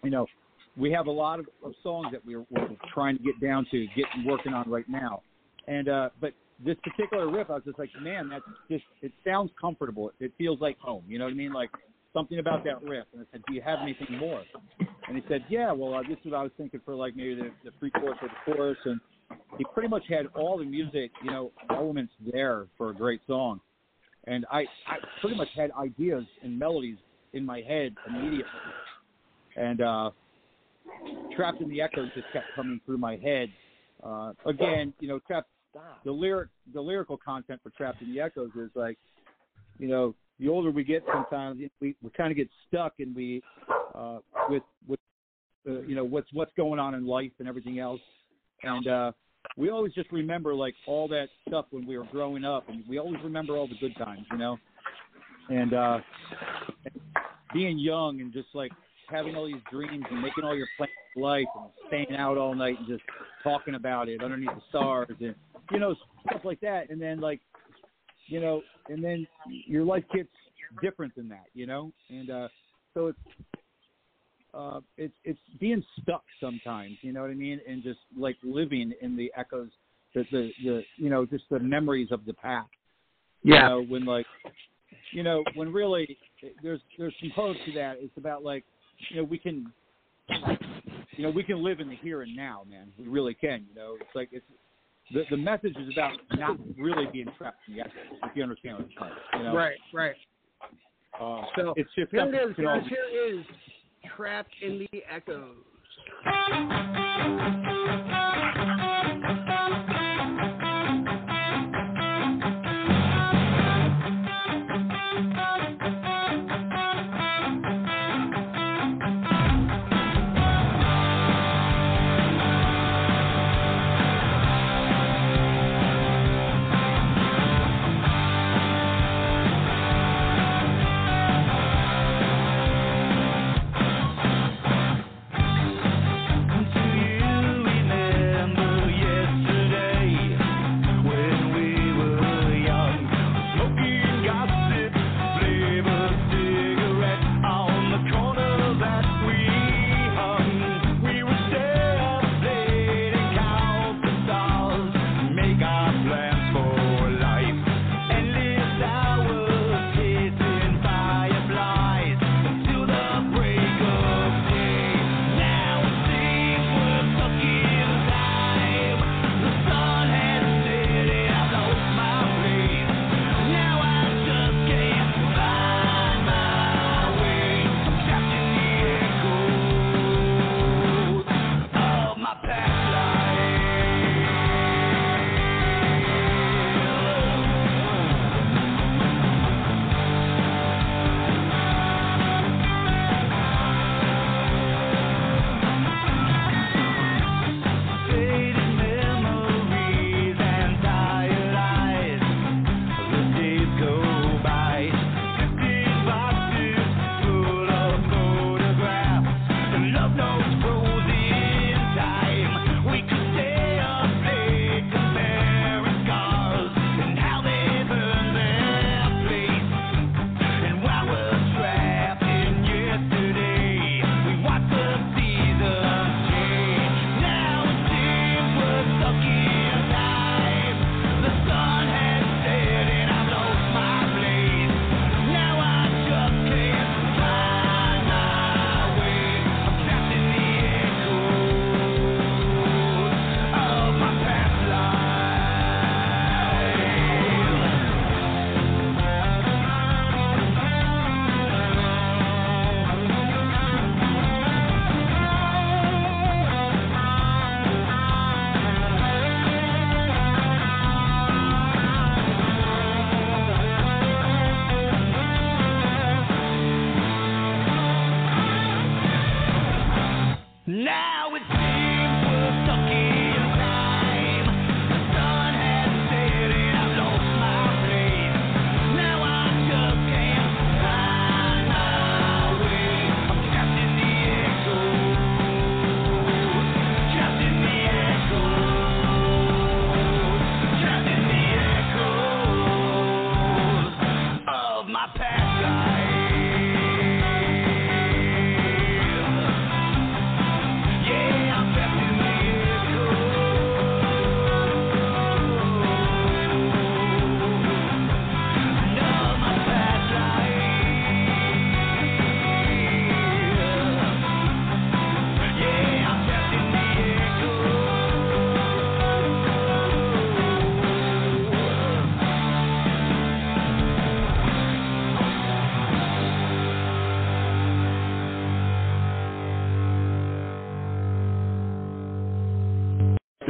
you know, we have a lot of, of songs that we're, we're trying to get down to, getting working on right now. And uh, but this particular riff, I was just like, man, that's just it sounds comfortable. It feels like home. You know what I mean? Like something about that riff. And I said, do you have anything more? And he said, yeah. Well, uh, this is what I was thinking for like maybe the, the pre-chorus or the chorus. And he pretty much had all the music, you know, elements there for a great song. And I, I pretty much had ideas and melodies in my head immediately. And uh, Trapped in the Echoes just kept coming through my head. Uh, again, you know, Trapped the lyric the lyrical content for Trapped in the Echoes is like, you know, the older we get, sometimes we we kind of get stuck and we uh, with with uh, you know what's what's going on in life and everything else, and uh, we always just remember like all that stuff when we were growing up, and we always remember all the good times, you know, and uh, being young and just like having all these dreams and making all your plans in life and staying out all night and just talking about it underneath the stars and you know stuff like that. And then like you know and then your life gets different than that you know? And uh so it's uh it's it's being stuck sometimes you know what i mean and just like living in the echoes the the, the you know just the memories of the past you Yeah. know when like you know when really there's there's some pros to that it's about like you know we can you know we can live in the here and now man we really can you know it's like it's the the message is about not really being trapped in the echoes if you understand what i'm saying you know Right, right. uh, So it's just here it is, you guys. Here is Trapped in the Echoes.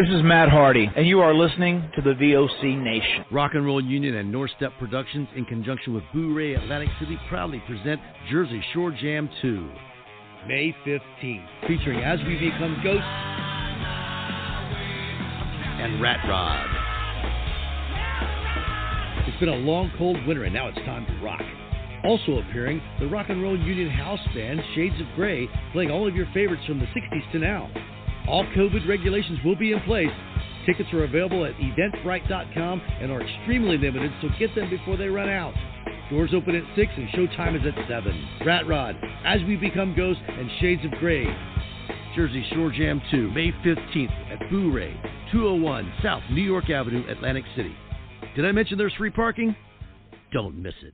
This is Matt Hardy, and you are listening to the VOC Nation. Rock and Roll Union and North Step Productions, in conjunction with Bourré Atlantic City, proudly present Jersey Shore Jam 2, May 15th, featuring As We Become Ghosts and Rat Rod. It's been a long, cold winter, and now it's time to rock. Also appearing, the Rock and Roll Union House Band, Shades of Grey, playing all of your favorites from the 60s to now. All COVID regulations will be in place. Tickets are available at eventbrite.com and are extremely limited, so get them before they run out. Doors open at 6 and showtime is at 7. Rat Rod, As We Become Ghosts, and Shades of Grey. Jersey Shore Jam 2, May 15th at Bourré, 201 South New York Avenue, Atlantic City. Did I mention there's free parking? Don't miss it.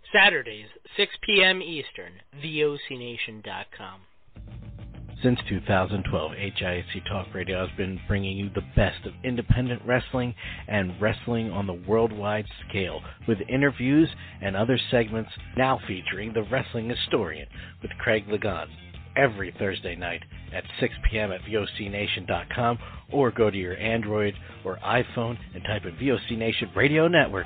Saturdays, 6 p.m. Eastern, VOCNation.com. Since 2012, HIAC Talk Radio has been bringing you the best of independent wrestling and wrestling on the worldwide scale with interviews and other segments now featuring the wrestling historian with Craig Lagan every Thursday night at 6 p.m. at VOCNation.com or go to your Android or iPhone and type in VOC Nation Radio Network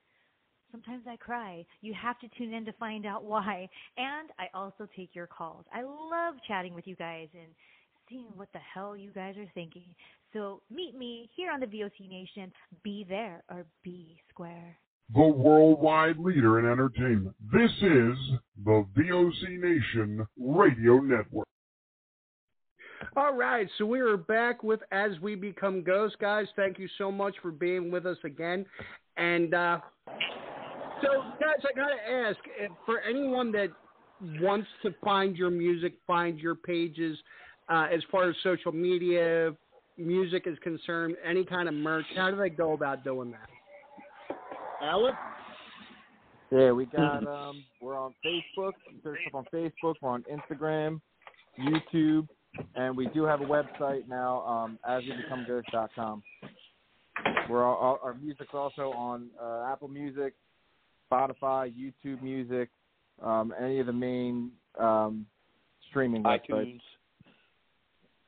Sometimes I cry. You have to tune in to find out why. And I also take your calls. I love chatting with you guys and seeing what the hell you guys are thinking. So meet me here on the VOC Nation. Be there or be square. The worldwide leader in entertainment. This is the VOC Nation Radio Network. All right, so we are back with As We Become Ghosts, guys. Thank you so much for being with us again. And uh, so, guys, I gotta ask if for anyone that wants to find your music, find your pages, uh, as far as social media, music is concerned, any kind of merch, how do they go about doing that? Alan? Yeah, we got um we're on Facebook. Search up on Facebook, we're on Instagram, YouTube, and we do have a website now, um aswebecomeghost.com. We're all, all, our music's also on uh, Apple Music, Spotify, YouTube Music, um, any of the main um, streaming websites. iTunes.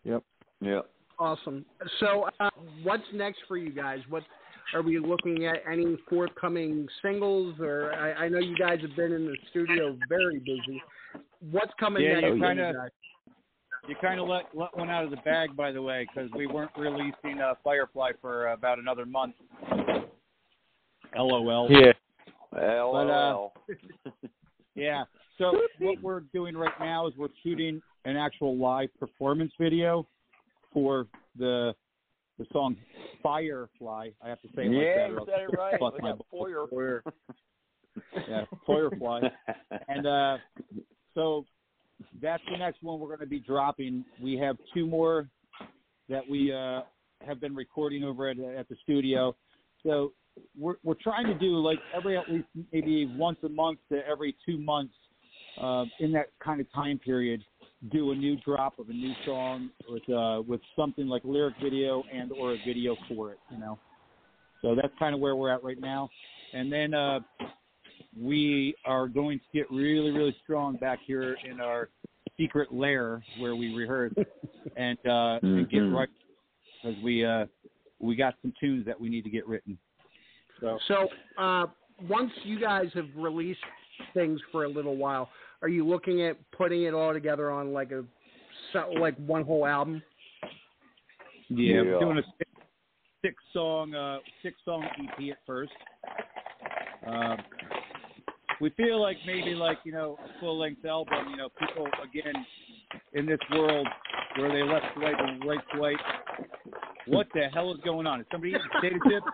Yep. Yep. Awesome. So, uh, what's next for you guys? What are we looking at? Any forthcoming singles? Or I, I know you guys have been in the studio very busy. What's coming Yeah, next? you kinda- you? You kind of let let one out of the bag, by the way, because we weren't releasing uh, Firefly for about another month. LOL. Yeah. But, uh, LOL. yeah. So what we're doing right now is we're shooting an actual live performance video for the the song Firefly. I have to say it Yeah, like that. you said it right. I'll Look my at Foyer. Yeah, Firefly. and uh, so that's the next one we're going to be dropping. We have two more that we uh, have been recording over at, at the studio. So we're we're trying to do like every at least maybe once a month to every two months uh, in that kind of time period, do a new drop of a new song with uh, with something like lyric video and or a video for it. You know, so that's kind of where we're at right now. And then uh, we are going to get really really strong back here in our secret lair where we rehearse and uh, and get Mhm. right because we uh, we got some tunes that we need to get written. So So, uh, once you guys have released things for a little while, are you looking at putting it all together on like a like one whole album? Yeah, we're Yeah. doing a six, six song uh six song EP at first. Um, we feel like maybe like you know a full length album. You know, people again in this world where they left swipe and right swipe. What the hell is going on? Is somebody eating potato chips?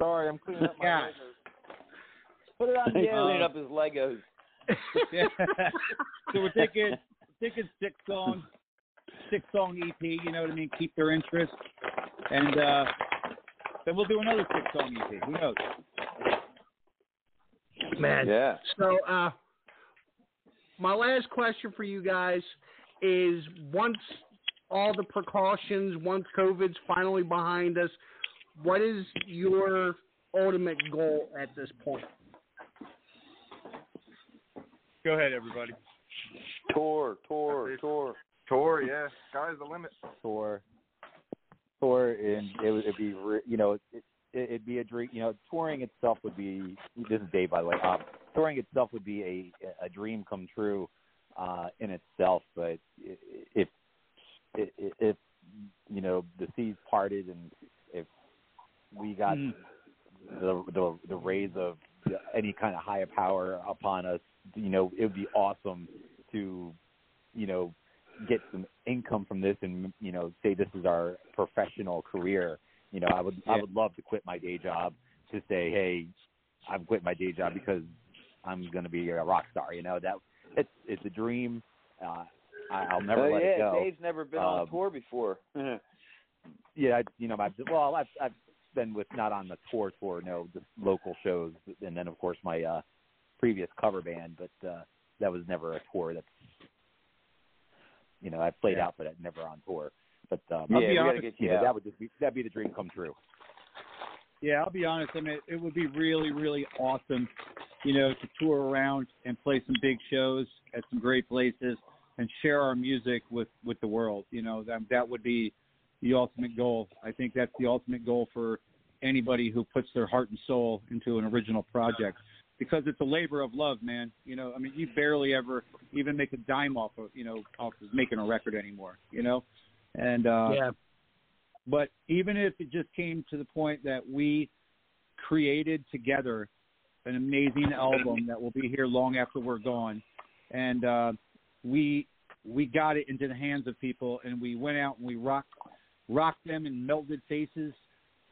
Sorry, I'm cleaning up my Yeah. Legos. Put it on He's yeah, cleaning up his Legos. Yeah. so we're thinking thinking six song six song EP, you know what I mean, keep their interest. And uh then we'll do another six song EP. Who knows? Man. Yeah. So, uh, my last question for you guys is: once all the precautions, once COVID's finally behind us, what is your ultimate goal at this point? Go ahead, everybody. Tour, tour, tour. Tour, yeah. Sky's the limit. tour, tour, and it would be you know it, it, it'd be a dream. You know, touring itself would be. This is Dave, by the way. Um, touring itself would be a a dream come true uh, in itself. But i- if if if you know the seas parted and if we got Mm. the the the rays of any kind of higher power upon us, you know, it would be awesome to, you know, get some income from this and you know say this is our professional career. You know, I would I would love to quit my day job to say, hey, I've quit my day job because I'm going to be a rock star. You know that it's it's a dream. Uh, I, I'll never Oh, let yeah, it go. Dave's never been on Um, tour before. yeah, I, you know, I've well, I've I've been with not on the tour tour, no, just local shows, and then of course my uh previous cover band, but uh that was never a tour. That's you know, I played Yeah. out, but never on tour. But um, yeah, we gotta honest, get you you know, that would just be that'd be the dream come true. Yeah, I'll be honest. I mean, it would be really, really awesome, you know, to tour around and play some big shows at some great places and share our music with with the world. You know, that that would be the ultimate goal. I think that's the ultimate goal for anybody who puts their heart and soul into an original project because it's a labor of love, man. You know, I mean, you barely ever even make a dime off of, you know, off of making a record anymore, you know? And uh yeah. but even if it just came to the point that we created together an amazing album that will be here long after we're gone, and uh, we we got it into the hands of people, and we went out and we rocked rocked them and melted faces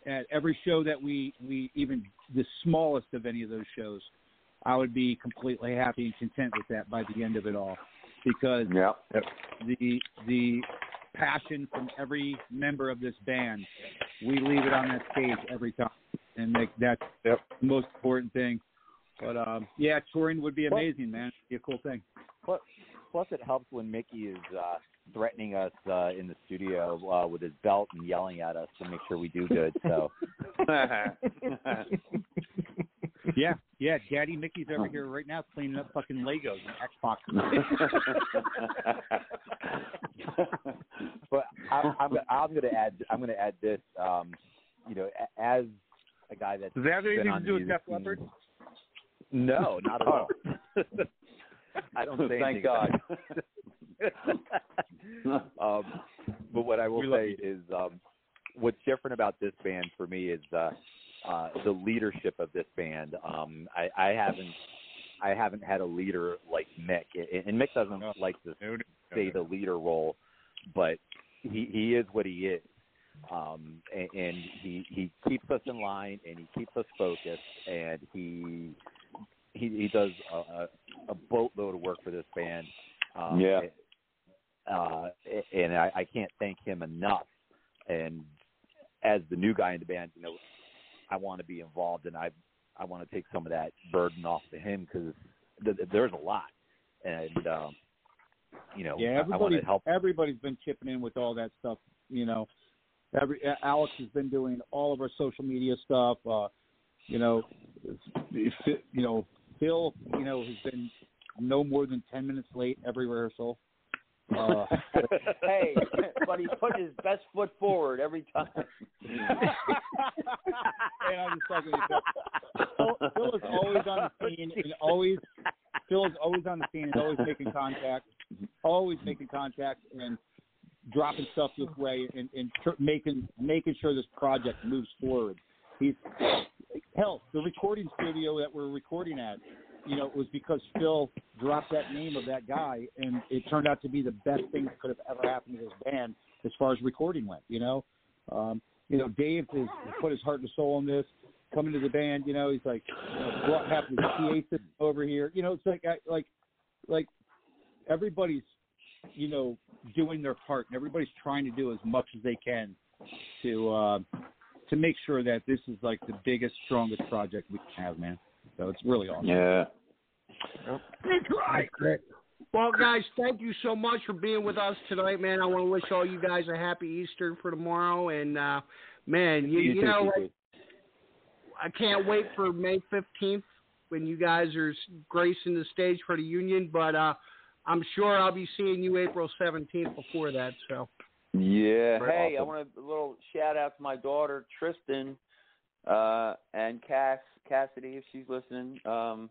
at every show that we we even the smallest of any of those shows. I would be completely happy and content with that by the end of it all, because Yeah. the the passion from every member of this band. We leave it on that stage every time, and like that's the most important thing. But um, yeah, touring would be amazing, man. It'd be a cool thing. Plus, plus it helps when Mickey is uh, threatening us uh, in the studio uh, with his belt and yelling at us to make sure we do good. So Yeah, yeah. Daddy Mickey's over here right now cleaning up fucking Legos and Xbox. but I, I'm I'm going to add I'm going to add this. Um, you know, as a guy that's Does that have anything to do with Def Leppard? No, not at all. I don't say Thank God. um, but what I will We say is, um, what's different about this band for me is uh, uh, the leadership of this band. Um, I, I haven't, I haven't had a leader like Mick, and Mick doesn't like to say the leader role, but he he is what he is. Um, and, and he he keeps us in line and he keeps us focused and he he he does a, a, a boatload of work for this band. Um, Yeah. Uh, and I, I can't thank him enough. And as the new guy in the band, you know, I want to be involved and I I want to take some of that burden off to him because th- th- there's a lot. And um, you know, yeah, I, I want everybody, to help. everybody's been chipping in with all that stuff. You know, every Alex has been doing all of our social media stuff. Uh, you know, you know, Phil, you know, has been no more than ten minutes late every rehearsal. Uh, hey, but he put his best foot forward every time. and I'm just talking Phil, Phil is always on the scene and always Phil is always on the scene and always making contact, always making contact and dropping stuff this way and, and tr- making making sure this project moves forward. He's hell, the recording studio that we're recording at, you know, it was because Phil dropped that name of that guy, and it turned out to be the best thing that could have ever happened to this band as far as recording went. You know, um, you know, Dave has put his heart and soul in this. Coming to the band, you know, he's like you know, brought half his PA over here. You know, it's like like like everybody's you know doing their part, and everybody's trying to do as much as they can to uh, to make sure that this is like the biggest, strongest project we can have, man. So it's really awesome. Yeah. Right. Great. Well, guys, thank you so much for being with us tonight, man. I want to wish all you guys a happy Easter for tomorrow, and uh, man, you, you know, like, I can't wait for May fifteenth when you guys are gracing the stage for the Union. But uh, I'm sure I'll be seeing you April seventeenth before that. So Yeah. Very hey, awesome. I want a little shout out to my daughter Tristan uh, and Cass Cassidy if she's listening. Um,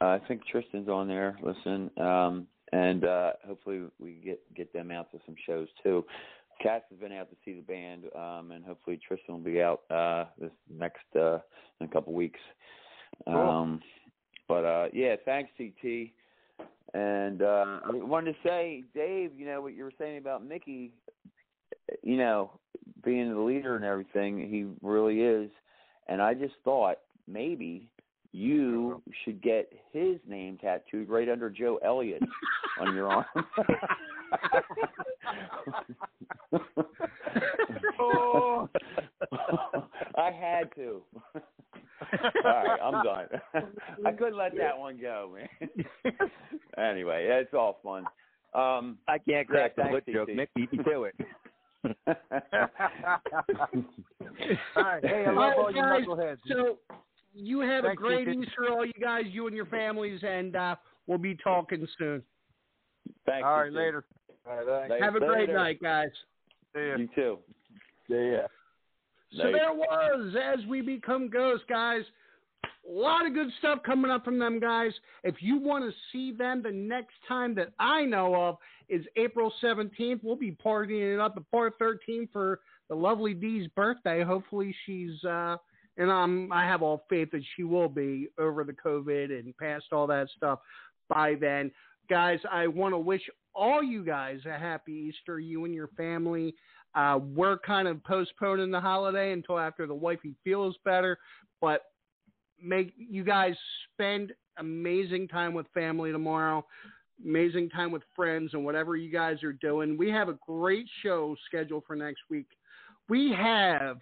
I think Tristan's on there. Listen, um, and uh, hopefully we get get them out to some shows too. Cass has been out to see the band, um, and hopefully Tristan will be out uh, this next uh, in a couple weeks. Cool. Um, but uh, yeah, thanks CT. And uh, I wanted to say, Dave, you know what you were saying about Mickey, you know, being the leader and everything, he really is. And I just thought maybe you should get his name tattooed right under Joe Elliott on your arm. Oh. I had to. All right, I'm done. I couldn't let that one go, man. anyway, it's all fun. Um, I can't crack yeah, the foot thanks, joke. CT. Mick beat me to it. All right. Hey, I love all you guys, knuckleheads. So you have a great Ethan. Easter, all you guys, you and your families, and uh, we'll be talking soon. Thanks. All right, CT. later. All right, thanks. Have a great Later. night, guys. See ya. You too. Yeah. So there was, as we become ghosts, guys. A lot of good stuff coming up from them guys. If you want to see them, the next time that I know of is April 17th. We'll be partying it up at Bar 13 for the lovely Dee's birthday. Hopefully she's, uh, and um, I have all faith that she will be over the COVID and past all that stuff by then. Guys, I want to wish all you guys a happy Easter, you and your family. Uh, we're kind of postponing the holiday until after the wifey feels better, but make you guys spend amazing time with family tomorrow, amazing time with friends, and whatever you guys are doing. We have a great show scheduled for next week. We have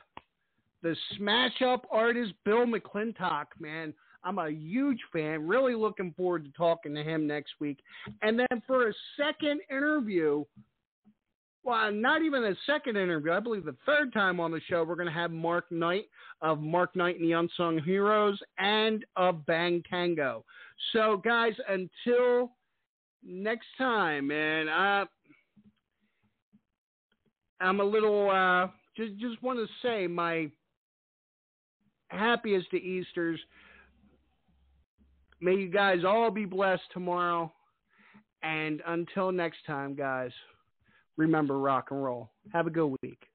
the smash up artist Bill McClintock, man. I'm a huge fan. Really looking forward to talking to him next week. And then for a second interview, well, not even a second interview. I believe the third time on the show, we're going to have Mark Knight of Mark Knight and the Unsung Heroes and of Bang Tango. So, guys, until next time, man, I, I'm a little, uh, just, just want to say my happiest to Easters. May you guys all be blessed tomorrow. And until next time, guys remember rock and roll. Have a good week.